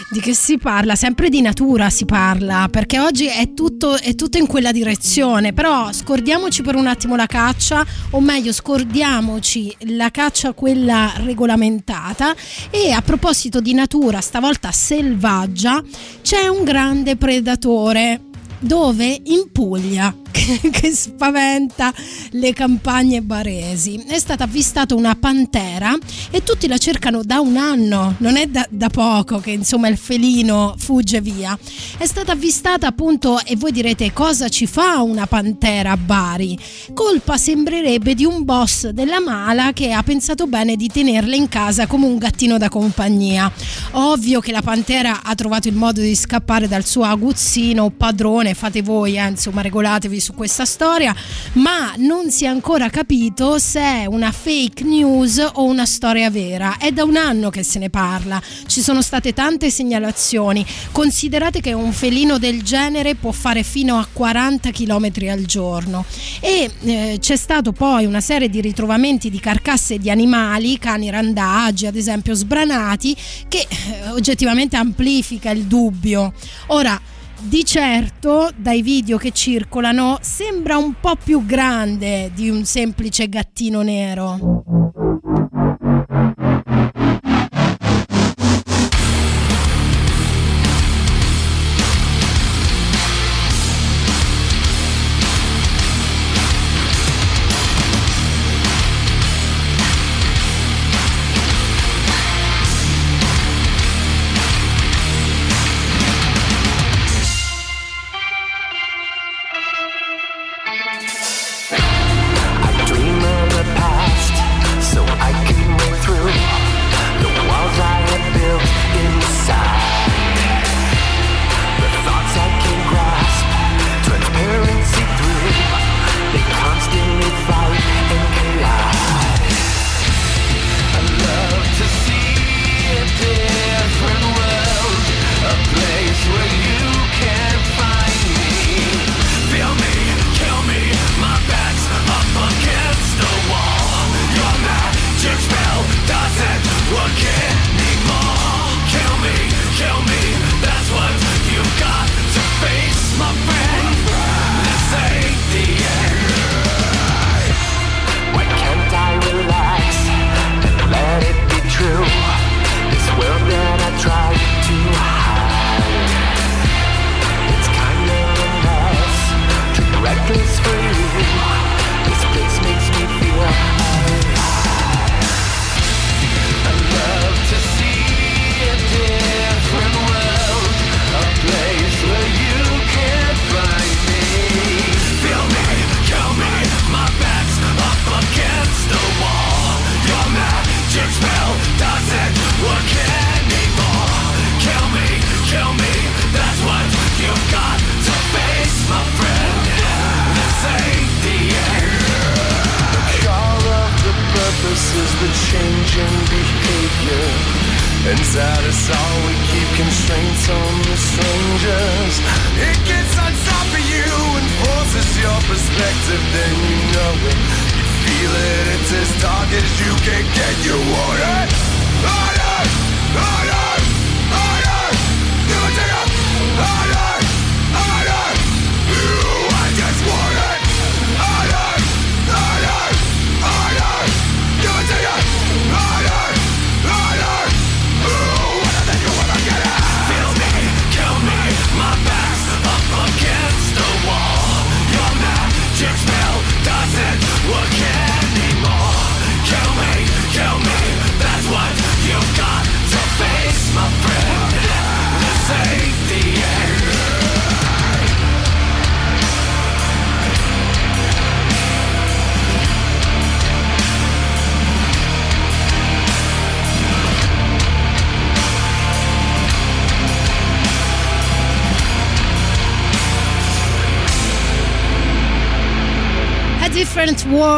Di che si parla? Sempre di natura si parla, perché oggi è tutto, è tutto in quella direzione, però scordiamoci per un attimo la caccia, o meglio scordiamoci la caccia quella regolamentata e a proposito di natura, stavolta selvaggia, c'è un grande predatore. Dove? In Puglia, che spaventa le campagne baresi. È stata avvistata una pantera e tutti la cercano da un anno, non è da, da poco che insomma il felino fugge via. È stata avvistata appunto e voi direte cosa ci fa una pantera a Bari? Colpa sembrerebbe di un boss della mala che ha pensato bene di tenerla in casa come un gattino da compagnia. Ovvio che la pantera ha trovato il modo di scappare dal suo aguzzino padrone, fate voi, eh, insomma regolatevi su questa storia, ma non si è ancora capito se è una fake news o una storia vera. È da un anno che se ne parla, ci sono state tante segnalazioni. Considerate che un felino del genere può fare fino a 40 km al giorno e eh, c'è stato poi una serie di ritrovamenti di carcasse di animali, cani randagi ad esempio sbranati, che eh, oggettivamente amplifica il dubbio. Ora, di certo, dai video che circolano, sembra un po' più grande di un semplice gattino nero.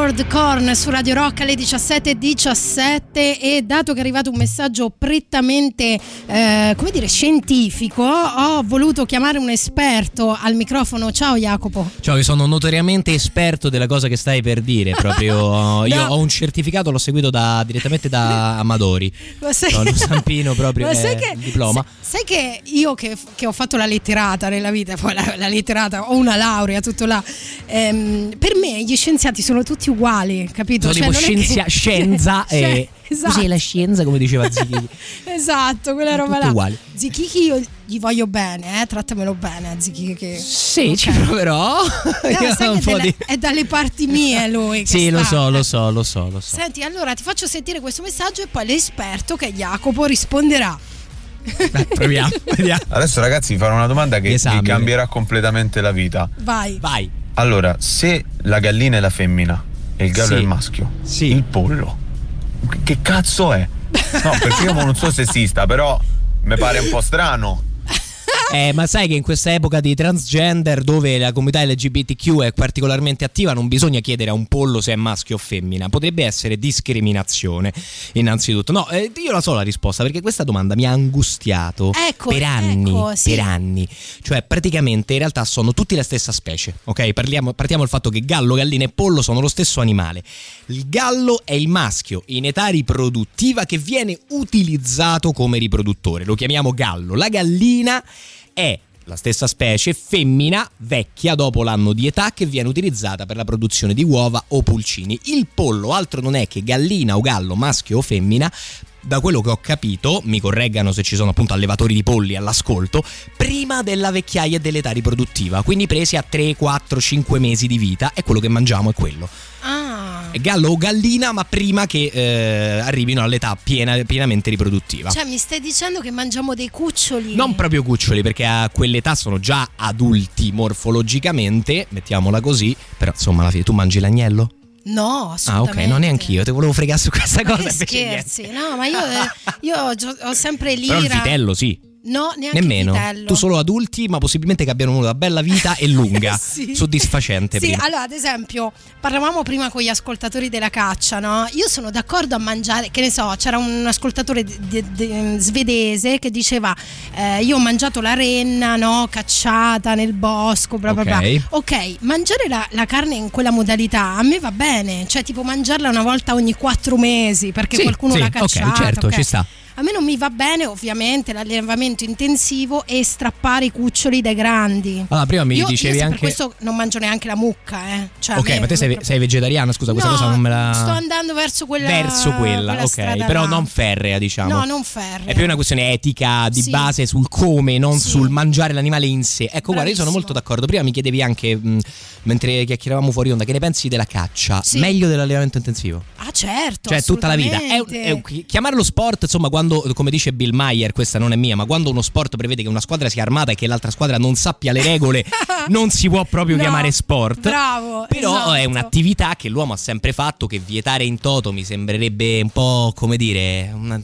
World Corn su Radio Rock alle 17.17 e dato che è arrivato un messaggio prettamente eh, come dire scientifico ho voluto chiamare un esperto al microfono ciao Jacopo Ciao, io sono notoriamente esperto della cosa che stai per dire. Proprio io No. ho un certificato, l'ho seguito da- direttamente da Amadori. Ma sai- No, lo Zampino proprio Ma sai che- il diploma. Sai che io che, che ho fatto la letterata nella vita, poi la, la letterata, ho una laurea, tutto là. ehm, per me gli scienziati sono tutti uguali, capito? Sono tipo non è che- scienza Cioè, e... esatto. Cos'è la scienza, come diceva Zighi. Esatto, quella roba là. uguali. Zichichi io gli voglio bene, eh, trattamelo bene, Zichichi. Che... Sì, ci Ok. proverò. No, Io sai un che po' delle- di- è dalle parti mie lui. che Sì, lo so, lo so, lo so, lo so. Senti, allora ti faccio sentire questo messaggio e poi l'esperto che è Jacopo risponderà. Proviamo, vediamo. Adesso ragazzi vi farò una domanda che vi cambierà completamente la vita. Vai. Vai. Allora, se la gallina è la femmina e il gallo Sì. è il maschio, il pollo, che- che cazzo è? No, perché io non so se esista, però mi pare un po' strano. Eh, ma sai che in questa epoca di transgender, dove la comunità LGBTQ è particolarmente attiva, non bisogna chiedere a un pollo se è maschio o femmina. Potrebbe essere discriminazione, innanzitutto. No, eh, io la so la risposta perché questa domanda mi ha angustiato Ecco, per anni. ecco, sì. Per anni. Cioè, praticamente in realtà sono tutti la stessa specie. Ok? Parliamo, partiamo dal fatto che gallo, gallina e pollo sono lo stesso animale. Il gallo è il maschio in età riproduttiva che viene utilizzato come riproduttore. Lo chiamiamo gallo. La gallina è la stessa specie femmina vecchia dopo l'anno di età che viene utilizzata per la produzione di uova o pulcini. Il pollo altro non è che gallina o gallo, maschio o femmina. Da quello che ho capito, mi correggano se ci sono appunto allevatori di polli all'ascolto, prima della vecchiaia e dell'età riproduttiva, quindi presi a 3, 4, 5 mesi di vita e quello che mangiamo è quello. Ah. Gallo o gallina, ma prima che eh, arrivino all'età piena- pienamente riproduttiva. Cioè, mi stai dicendo che mangiamo dei cuccioli? Non proprio cuccioli, perché a quell'età sono già adulti morfologicamente, mettiamola così. Però insomma, alla fine tu mangi l'agnello? No, Ah, assolutamente. ok, non neanch'io, ti volevo fregare su questa Ma cosa. niente. scherzi, no, ma io, eh, io ho sempre l'ira. Però il vitello sì. No, neanche Nemmeno. vitello. Tu solo adulti, ma possibilmente che abbiano avuto una bella vita e lunga, Sì. soddisfacente. Sì, prima. allora ad esempio, parlavamo prima con gli ascoltatori della caccia, no? Io sono d'accordo a mangiare, che ne so, c'era un ascoltatore di- di- di- svedese che diceva eh, io ho mangiato la renna, no? Cacciata nel bosco, bla bla bla. Ok. Ok, mangiare la, la carne in quella modalità a me va bene, cioè tipo mangiarla una volta ogni quattro mesi perché Sì, qualcuno sì, l'ha ok, cacciata. certo, ok. ci sta. A me non mi va bene ovviamente l'allevamento intensivo e strappare i cuccioli dai grandi. Allora, prima mi io, dicevi io anche. Per questo non mangio neanche la mucca, eh. Cioè, ok, me- ma te sei, sei vegetariana? Scusa, questa No, cosa non me la. Sto andando verso quella Verso quella, quella ok, però là. non ferrea, diciamo. No, non ferrea. È più una questione etica di Sì. base sul come, non Sì. sul mangiare l'animale in sé. Ecco, guarda, io sono Bravissimo. molto d'accordo. Prima mi chiedevi anche, mh, mentre chiacchieravamo fuori onda, che ne pensi della caccia? Sì. Meglio dell'allevamento intensivo? Ah, certo. Cioè, tutta la vita. È è chiamarlo sport, insomma, quando, come dice Bill Mayer, questa non è mia, ma quando uno sport prevede che una squadra sia armata e che l'altra squadra non sappia le regole, non si può proprio No, chiamare sport. Bravo. Però esatto. è un'attività che l'uomo ha sempre fatto, che vietare in toto mi sembrerebbe un po', come dire, una-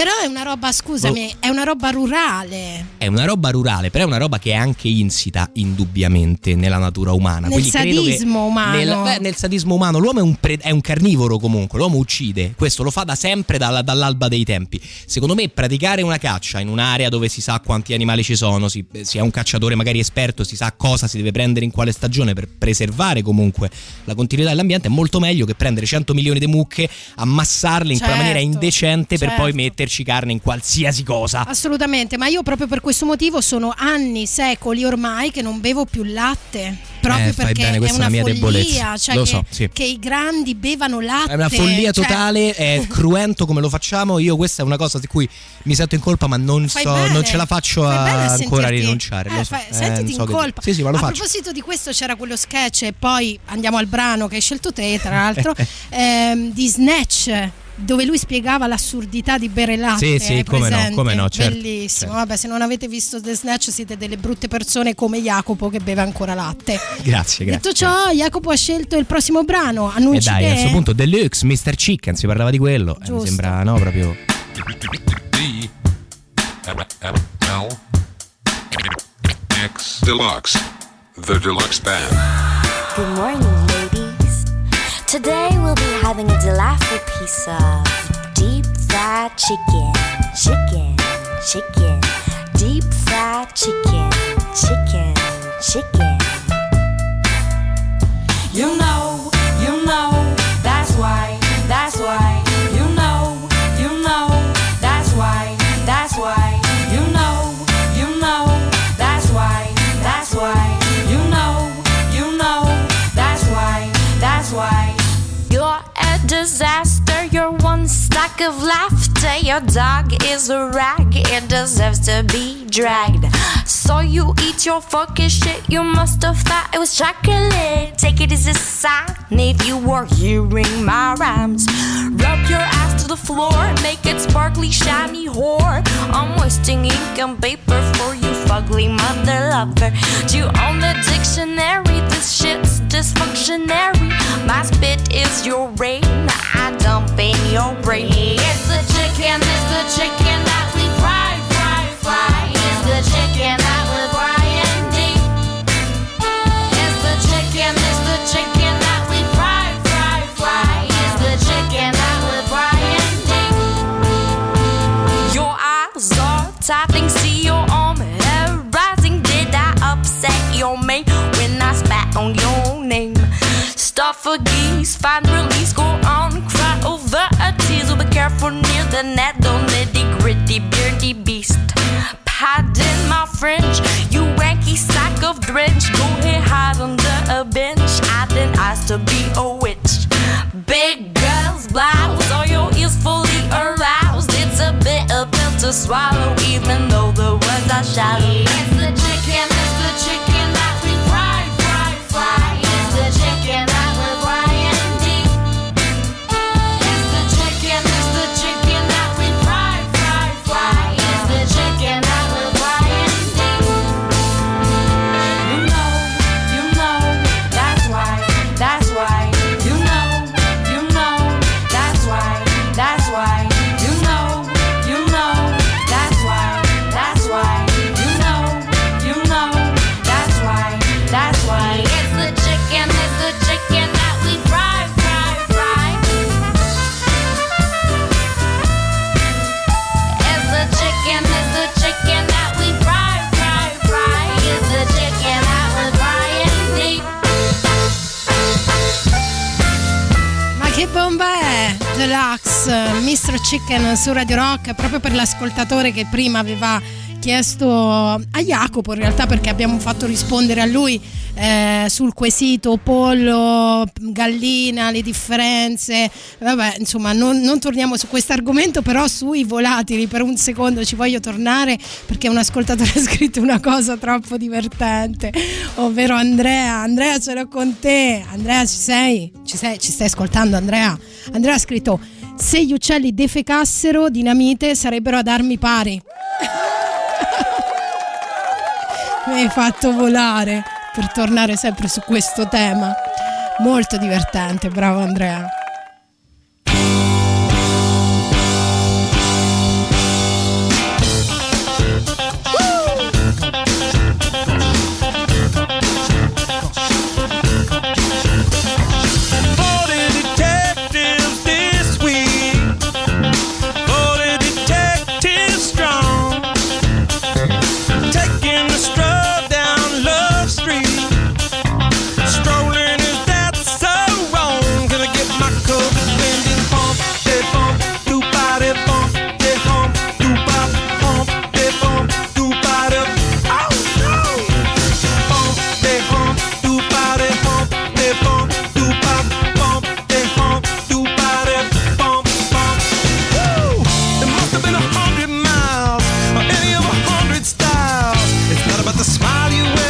Però è una roba, scusami, è una roba rurale. È una roba rurale, però è una roba che è anche insita indubbiamente nella natura umana. Nel Quindi sadismo umano. Nel, beh, nel sadismo umano. L'uomo è un, pre- è un carnivoro comunque, l'uomo uccide. Questo lo fa da sempre, dalla- dall'alba dei tempi. Secondo me praticare una caccia in un'area dove si sa quanti animali ci sono, si, si è un cacciatore magari esperto, si sa cosa si deve prendere in quale stagione per preservare comunque la continuità dell'ambiente, è molto meglio che prendere 100 milioni di mucche, ammassarle in quella Certo, maniera indecente per certo. poi metterci carne in qualsiasi cosa. Assolutamente, ma io proprio per questo motivo sono anni, secoli ormai che non bevo più latte. Proprio Eh, perché bene, è è una mia follia, cioè Lo che, so, sì. che i grandi bevano latte. È una follia cioè- totale, è cruento come lo facciamo. Io questa è una cosa di cui mi sento in colpa, ma non, so, non ce la faccio a a ancora sentirti- rinunciare. eh, so. fai- Eh, sentiti non so in colpa. Sì, sì, a faccio. proposito di questo c'era quello sketch e poi andiamo al brano che hai scelto te, tra l'altro, ehm, di Snatch. Dove lui spiegava l'assurdità di bere latte. Sì, sì, come no, come no, certo, Bellissimo. certo. Vabbè, se non avete visto The Snatch siete delle brutte persone come Jacopo che beve ancora latte. Grazie, grazie. Detto ciò, Jacopo ha scelto il prossimo brano. E Annunci dai, a te? questo punto Deluxe, Mr. Chicken, si parlava di quello. Eh, mi Giusto. sembra, no, proprio. X Deluxe. The Deluxe Band. Good morning, ladies. Today having a delightful piece of deep fried chicken, chicken, chicken, deep fried chicken, chicken, chicken. Stack of laughter. Your dog is a rag, it deserves to be dragged. So you eat your fucking shit, you must have thought it was chocolate. Take it as a sign if you were hearing my rhymes. Rub your ass to the floor, make it sparkly, shiny whore. I'm wasting ink and paper for you, fugly mother lover. Do you own the dictionary? This shit's dysfunctionary. My spit is your rain, I dump in your brain. It's the chicken, that we fry, fry, fry. It's the chicken that we fry and deep. It's the chicken, it's the chicken that we fry, fry, fry. It's the chicken that we fry and. Your eyes are see your arm rising. Did I upset your when I spat on your name? Geese, find don't nitty gritty, beardy beast. Pardon my French, you wanky sack of drench. Go ahead, hide under a bench. I didn't ask to be a witch. Big girls, blouse, all your ears fully aroused. It's a bit of pill to swallow, even though the words are shallow. Chicken su Radio Rock, proprio per l'ascoltatore che prima aveva chiesto a Jacopo in realtà perché abbiamo fatto rispondere a lui eh, sul quesito pollo, gallina, le differenze. Vabbè, insomma, non, non torniamo su questo argomento, però sui volatili per un secondo ci voglio tornare perché un ascoltatore ha scritto una cosa troppo divertente, ovvero Andrea. Andrea, ce l'ho con te. Andrea, ci sei? Ci, sei? ci stai ascoltando, Andrea? Andrea ha scritto: Se gli uccelli defecassero dinamite sarebbero ad armi pari. Mi hai fatto volare per tornare sempre su questo tema. Molto divertente, bravo Andrea. you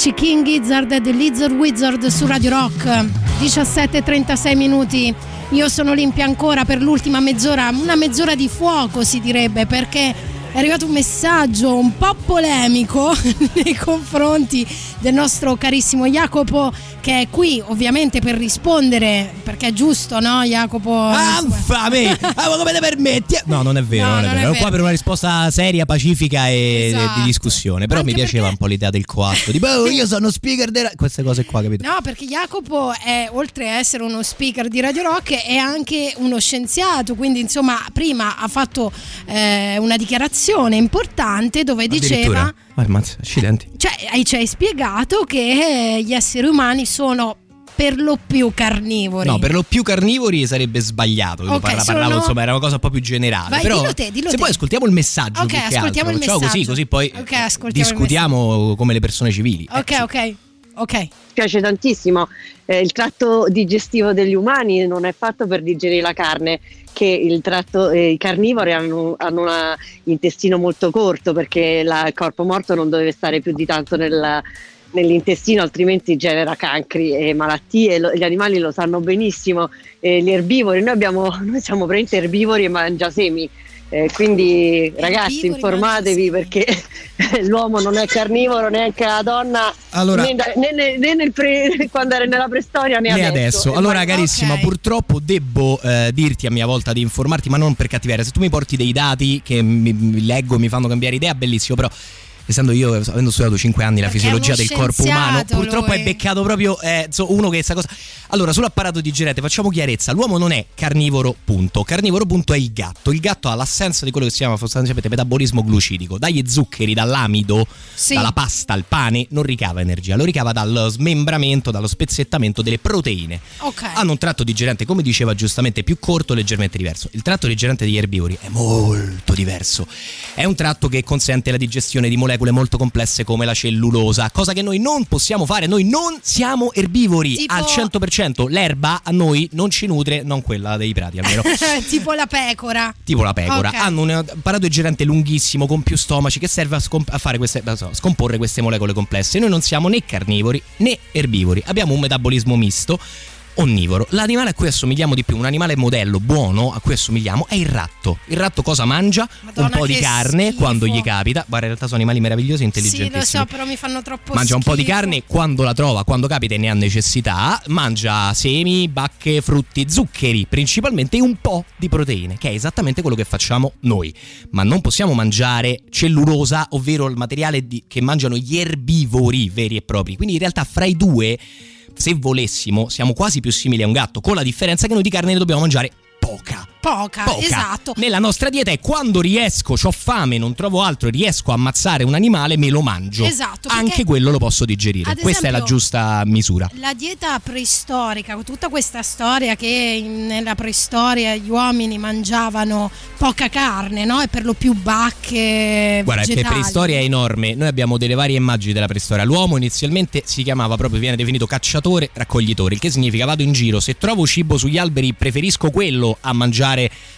fantastici King Gizzard e The Lizard Wizard su Radio Rock. 17.36 minuti. Io sono Olimpia ancora per l'ultima mezz'ora una mezz'ora di fuoco si direbbe perché è arrivato un messaggio un po' polemico nei confronti del nostro carissimo Jacopo che è qui ovviamente per rispondere perché è giusto no Jacopo Infame! Ah, come te permetti? No, non è vero, No, non è vero. è Ero vero. qua per una risposta seria, pacifica e Esatto. di discussione. Però mi piaceva un po' l'idea del coatto. Tipo, "Oh, io sono speaker della... Queste cose qua, capito? No, perché Jacopo è oltre a essere uno speaker di Radio Rock è anche uno scienziato, quindi insomma prima ha fatto eh, una dichiarazione importante dove diceva. Ah, ammazza, accidenti. cioè hai- ci hai spiegato che eh, gli esseri umani sono per lo più carnivori. No, per lo più carnivori sarebbe sbagliato. Io Ok, parla- sono- parlavo, insomma, era una cosa un po' più generale. Vai, Però, dillo te, dillo se te. poi ascoltiamo il messaggio, Ok, ascoltiamo altro, il facciamo così, messaggio. così poi Ok, ascoltiamo il discutiamo come le persone civili. Ok, ok. Ok. piace tantissimo. Eh, il tratto digestivo degli umani non è fatto per digerire la carne, che tratto, eh, i carnivori hanno, hanno un intestino molto corto perché la- il corpo morto non deve stare più di tanto nel- nell'intestino, altrimenti genera cancri e malattie. Lo- gli animali lo sanno benissimo. Eh, gli erbivori, noi, abbiamo, noi siamo veramente erbivori e mangiasemi. Eh, quindi ragazzi informatevi perché l'uomo non è carnivoro neanche la donna Allora- né, da- né- né- pre- quando era nella preistoria né, né adesso. E Allora, ma- carissima, purtroppo devo eh, dirti a mia volta di informarti, ma non per cattiveria. Se tu mi porti dei dati che mi, mi leggo e mi fanno cambiare idea, bellissimo, però. Essendo io, avendo studiato 5 anni la Perché fisiologia del corpo umano, purtroppo lui. è beccato proprio eh, uno che sa cosa. Allora, sull'apparato digerente facciamo chiarezza: l'uomo non è carnivoro, punto. Carnivoro, punto, è il gatto. Il gatto ha l'assenza di quello che si chiama sostanzialmente metabolismo glucidico. Dagli zuccheri, dall'amido, Sì. dalla pasta, al pane, non ricava energia, lo ricava dal smembramento, dallo spezzettamento delle proteine Ok. hanno un tratto digerente, come diceva giustamente, più corto, leggermente diverso. Il tratto digerente degli erbivori è molto diverso. È un tratto che consente la digestione di molecole molto complesse come la cellulosa, cosa che noi non possiamo fare. Noi non siamo erbivori Tipo- al 100%. L'erba a noi non ci nutre, non quella dei prati almeno. tipo la pecora. Tipo la pecora, Ok. hanno un apparato digerente lunghissimo con più stomaci che serve a, scomp- a fare queste, so, scomporre queste molecole complesse. Noi non siamo né carnivori né erbivori, abbiamo un metabolismo misto onnivoro. L'animale a cui assomigliamo di più, un animale modello buono a cui assomigliamo è il ratto. Il ratto cosa mangia? Madonna, un po' di carne schifo. quando gli capita. Guarda, in realtà sono animali meravigliosi e Sì, intelligentissimi. lo so, però mi fanno troppo Mangia un po' di schifo. carne quando la trova, quando capita e ne ha necessità. Mangia semi, bacche, frutti, zuccheri principalmente un po' di proteine, che è esattamente quello che facciamo noi. Ma non possiamo mangiare cellulosa, ovvero il materiale di- che mangiano gli erbivori veri e propri. Quindi in realtà fra i due, se volessimo, siamo quasi più simili a un gatto, con la differenza che noi di carne ne dobbiamo mangiare poca. Poca, Poca. esatto. Nella nostra dieta è quando riesco, ho fame, non trovo altro riesco a ammazzare un animale, me lo mangio. Esatto, Anche quello lo posso digerire. Ad Questa è la esempio- giusta misura. La dieta preistorica, tutta questa storia che nella preistoria gli uomini mangiavano poca carne, no? E per lo più bacche, Guarda, che vegetali. preistoria è enorme. Noi abbiamo delle varie immagini della preistoria. L'uomo inizialmente si chiamava proprio, viene definito cacciatore, raccoglitore, il che significa vado in giro, se trovo cibo sugli alberi preferisco quello a mangiare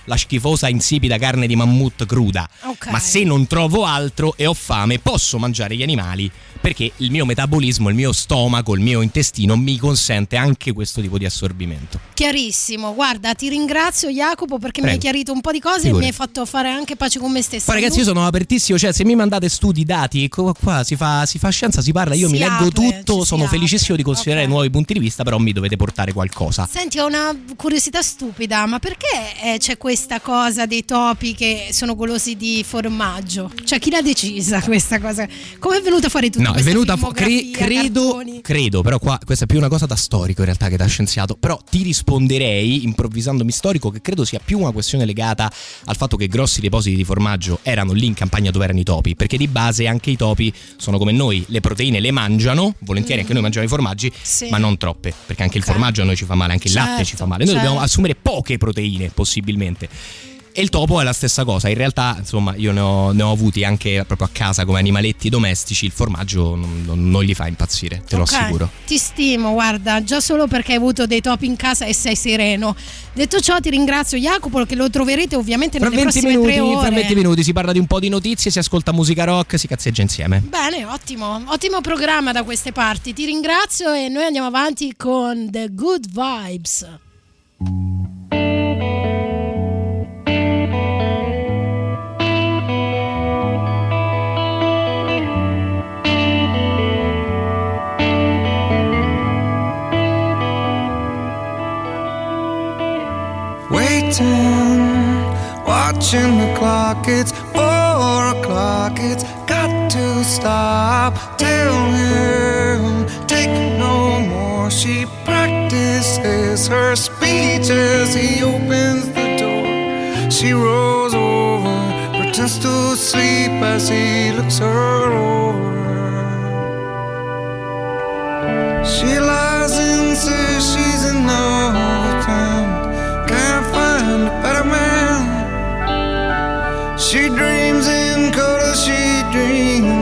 la schifosa insipida carne di mammut cruda. Ok. Ma se non trovo altro e ho fame, posso mangiare gli animali perché il mio metabolismo, il mio stomaco, il mio intestino mi consente anche questo tipo di assorbimento. Chiarissimo, guarda, ti ringrazio Jacopo perché mi hai Prego. chiarito un po' di cose Figurati. e mi hai fatto fare anche pace con me stessa. Poi ragazzi io sono apertissimo, cioè se mi mandate studi, dati, qua, qua si, fa, si fa scienza, si parla, io Si mi leggo apre, tutto, ci sono si felicissimo di considerare nuovi punti di vista, però mi dovete portare qualcosa. Senti, ho una curiosità stupida, ma perché eh, c'è questa cosa dei topi che sono golosi di formaggio? Cioè, chi l'ha decisa questa cosa? Come è venuta fuori tutta No, è venuta fu- cre- credo, cartoni? credo, però qua questa è più una cosa da storico in realtà che da scienziato, però ti risponderei improvvisandomi storico che credo sia più una questione legata al fatto che grossi depositi di formaggio erano lì in campagna dove erano i topi, perché di base anche i topi sono come noi, le proteine le mangiano, volentieri anche noi mangiamo i formaggi, Mm. Sì. ma non troppe, perché anche il formaggio a noi ci fa male, anche il latte Certo, ci fa male, noi dobbiamo certo. assumere poche proteine possibilmente. E il topo è la stessa cosa, in realtà insomma io ne ho, ne ho avuti anche proprio a casa come animaletti domestici, il formaggio non, non- gli fa impazzire, te lo Ok, assicuro. Ti stimo, guarda, già solo perché hai avuto dei topi in casa e sei sereno. Detto ciò, ti ringrazio Jacopo, che lo troverete ovviamente Fra nelle 20, prossime minuti, fra 20 minuti si parla di un po' di notizie, si ascolta musica rock, si cazzeggia insieme. Bene, ottimo, ottimo programma da queste parti. Ti ringrazio e noi andiamo avanti con The Good Vibes. Waiting, watching the clock. It's four o'clock. It's got to stop. Tell him, take no more. She practices her speech as he opens the door. She rolls over, pretends to sleep as he looks her over. She lies and says she's in love find a better man. She dreams in color, she dreams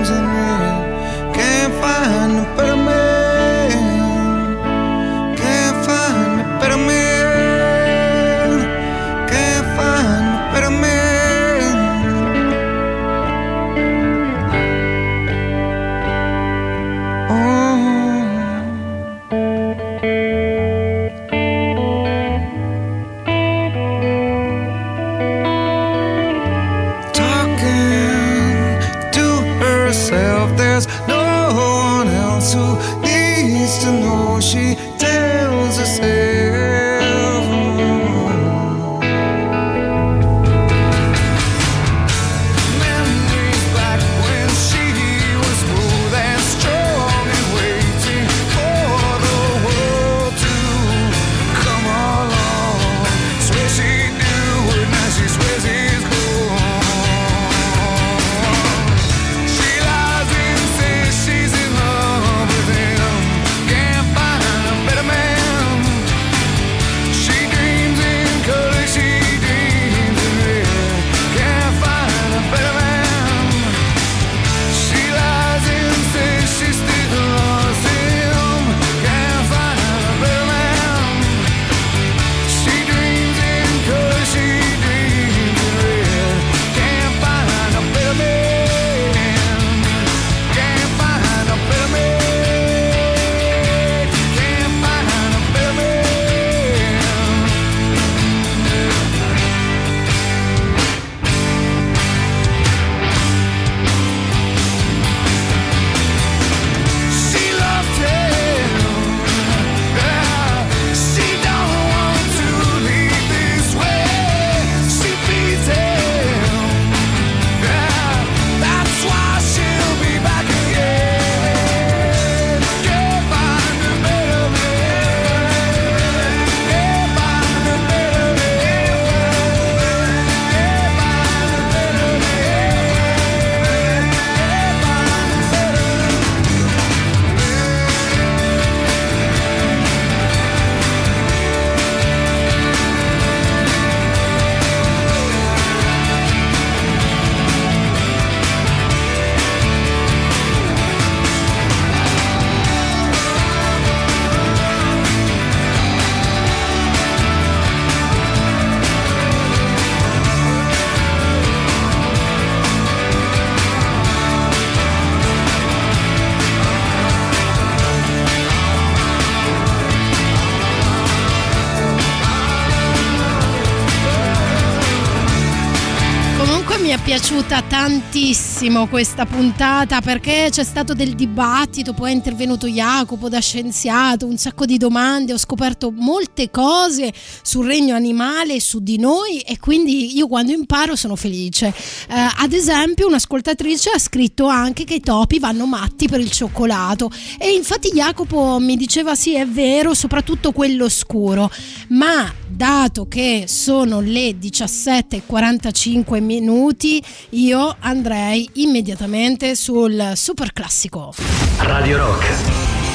piaciuta tantissimo questa puntata perché c'è stato del dibattito, poi è intervenuto Jacopo da scienziato, un sacco di domande, ho scoperto molte cose sul regno animale, su di noi e quindi io quando imparo sono felice. Eh, ad esempio un'ascoltatrice ha scritto anche che i topi vanno matti per il cioccolato e infatti Jacopo mi diceva sì è vero, soprattutto quello scuro, ma dato che sono le 17.45 minuti io andrei immediatamente sul super classico. Radio Rock,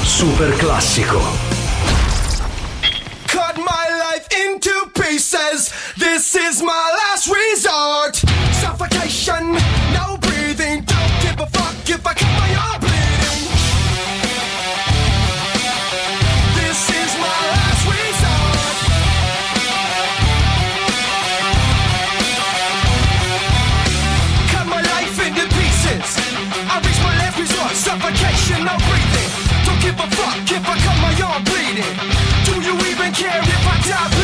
super classico. Life into pieces. This is my last resort. suffocation, no breathing. Don't give a fuck if I cut my arm bleeding. This is my last resort. Cut my life into pieces. I reach my last resort. Suffocation, no breathing. Don't give a fuck if I cut my arm bleeding. Do you even care if I die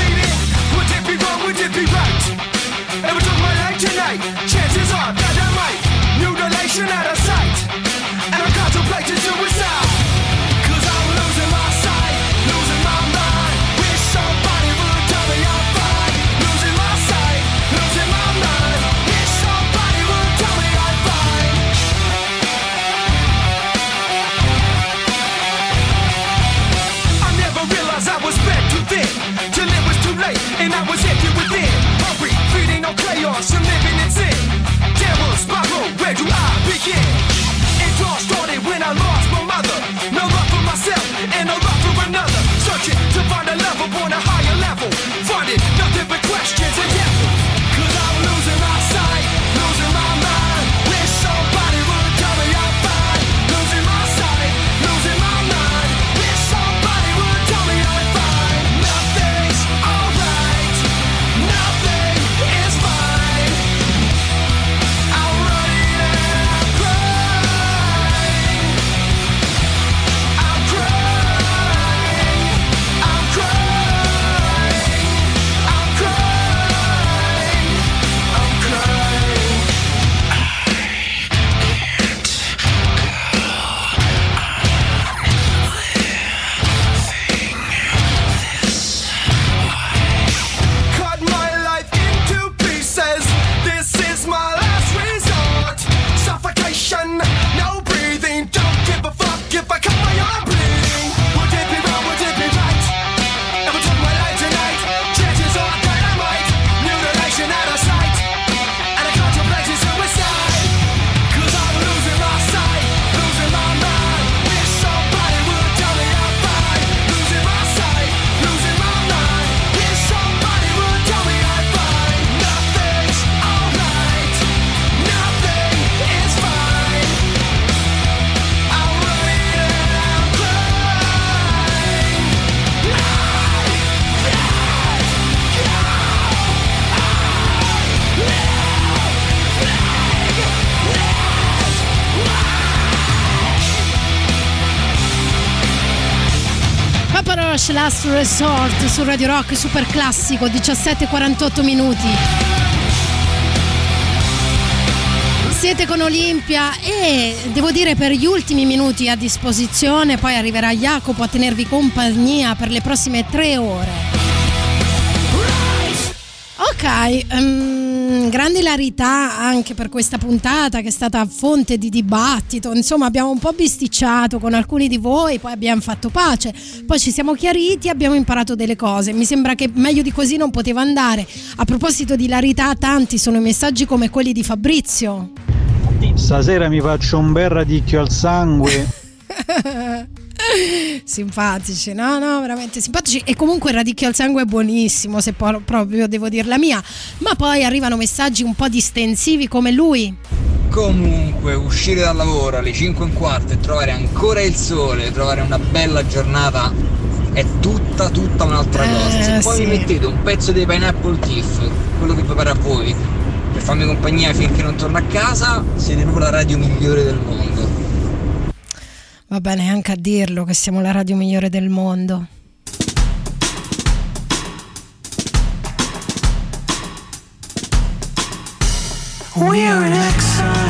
Roach Last Resort su Radio Rock super classico 17:48 minuti. Siete con Olimpia e devo dire per gli ultimi minuti a disposizione, poi arriverà Jacopo a tenervi compagnia per le prossime tre ore. Ok, ehm, grande ilarità anche per questa puntata che è stata fonte di dibattito, insomma abbiamo un po' bisticciato con alcuni di voi, poi abbiamo fatto pace, poi ci siamo chiariti, abbiamo imparato delle cose, mi sembra che meglio di così non poteva andare. A proposito di ilarità, tanti sono i messaggi come quelli di Fabrizio. Stasera mi faccio un bel radicchio al sangue. simpatici, no, no, veramente simpatici. E comunque il radicchio al sangue è buonissimo, se po- proprio devo dir la mia. Ma poi arrivano messaggi un po' distensivi come lui. Comunque, uscire dal lavoro alle 5 e un quarto e trovare ancora il sole, trovare una bella giornata è tutta, tutta un'altra cosa. Se Eh, poi sì. mi mettete un pezzo dei Pineapple Tiff, quello che prepara a voi, per farmi compagnia finché non torno a casa, siete proprio la radio migliore del mondo. Va bene anche a dirlo che siamo la radio migliore del mondo. We're in exile.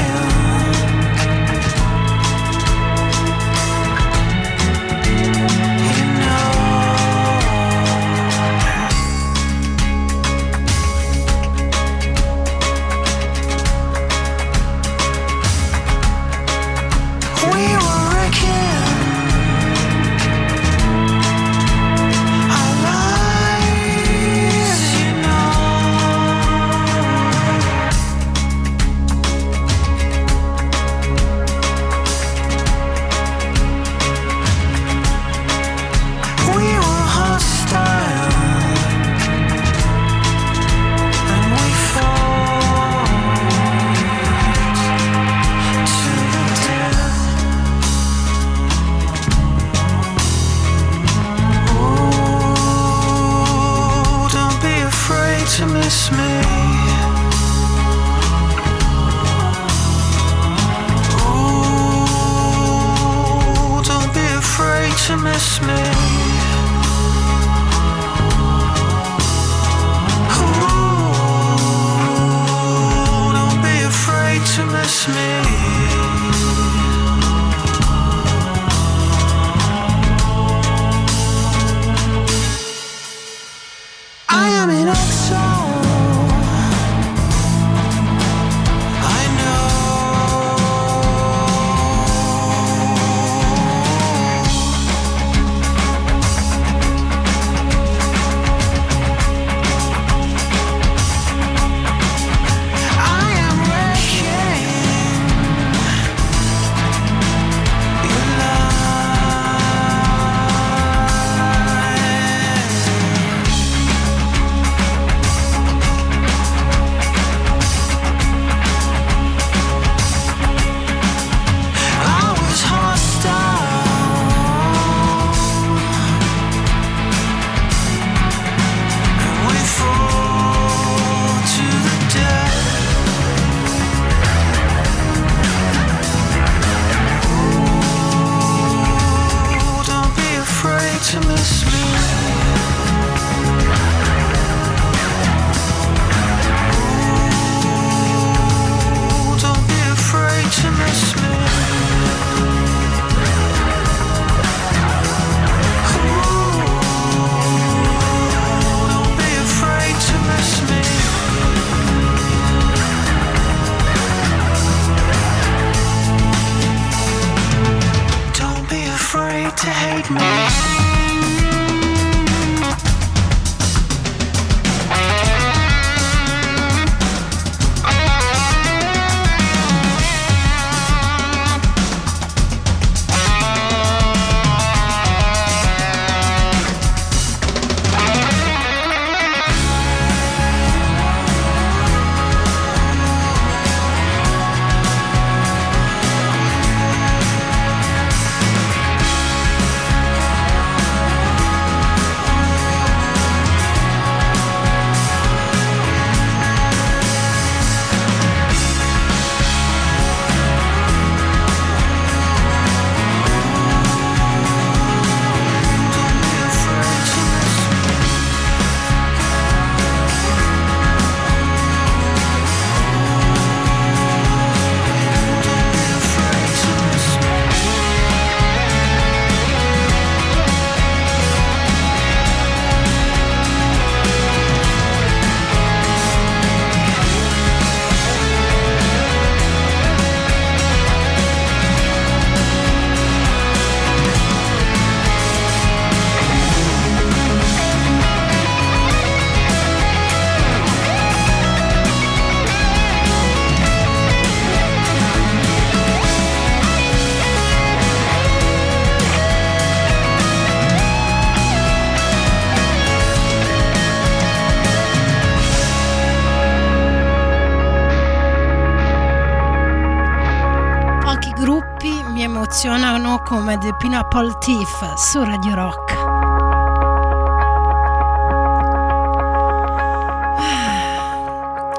The Pineapple Thief su Radio Rock.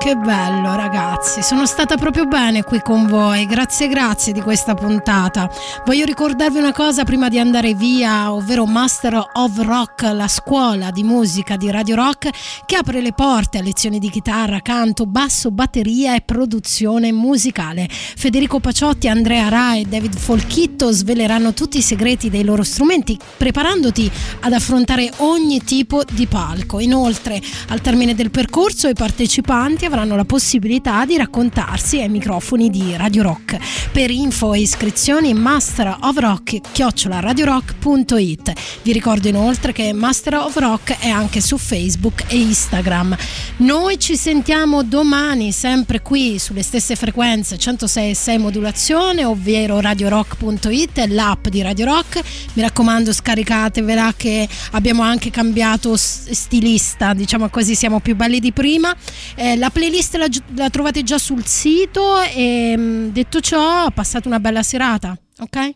Che bello ragazzi, sono stata proprio bene qui con voi, grazie grazie di questa puntata. Voglio ricordarvi una cosa prima di andare via, ovvero Master of Rock, la scuola di musica di Radio Rock che apre le porte a lezioni di chitarra, canto, basso, batteria e produzione musicale. Federico Paciotti, Andrea Ra e David Folchitto sveleranno tutti i segreti dei loro strumenti preparandoti ad affrontare ogni tipo di palco. Inoltre, al termine del percorso i partecipanti avranno la possibilità di raccontarsi ai microfoni di Radio Rock. Per info e iscrizioni Master of Rock radiorock.it. Vi ricordo inoltre che Master of Rock è anche su Facebook e Instagram. Noi ci sentiamo domani sempre qui sulle stesse frequenze 106.6 modulazione, ovvero radiorock.it e l'app di Radio Rock. Mi raccomando scaricatevela che abbiamo anche cambiato stilista, diciamo così siamo più belli di prima. Eh, la playlist la, la trovate già sul sito e mh, detto ciò passate una bella serata, ok?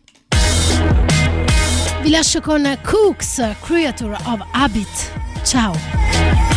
Vi lascio con Cooks, Creature of Habit. Ciao.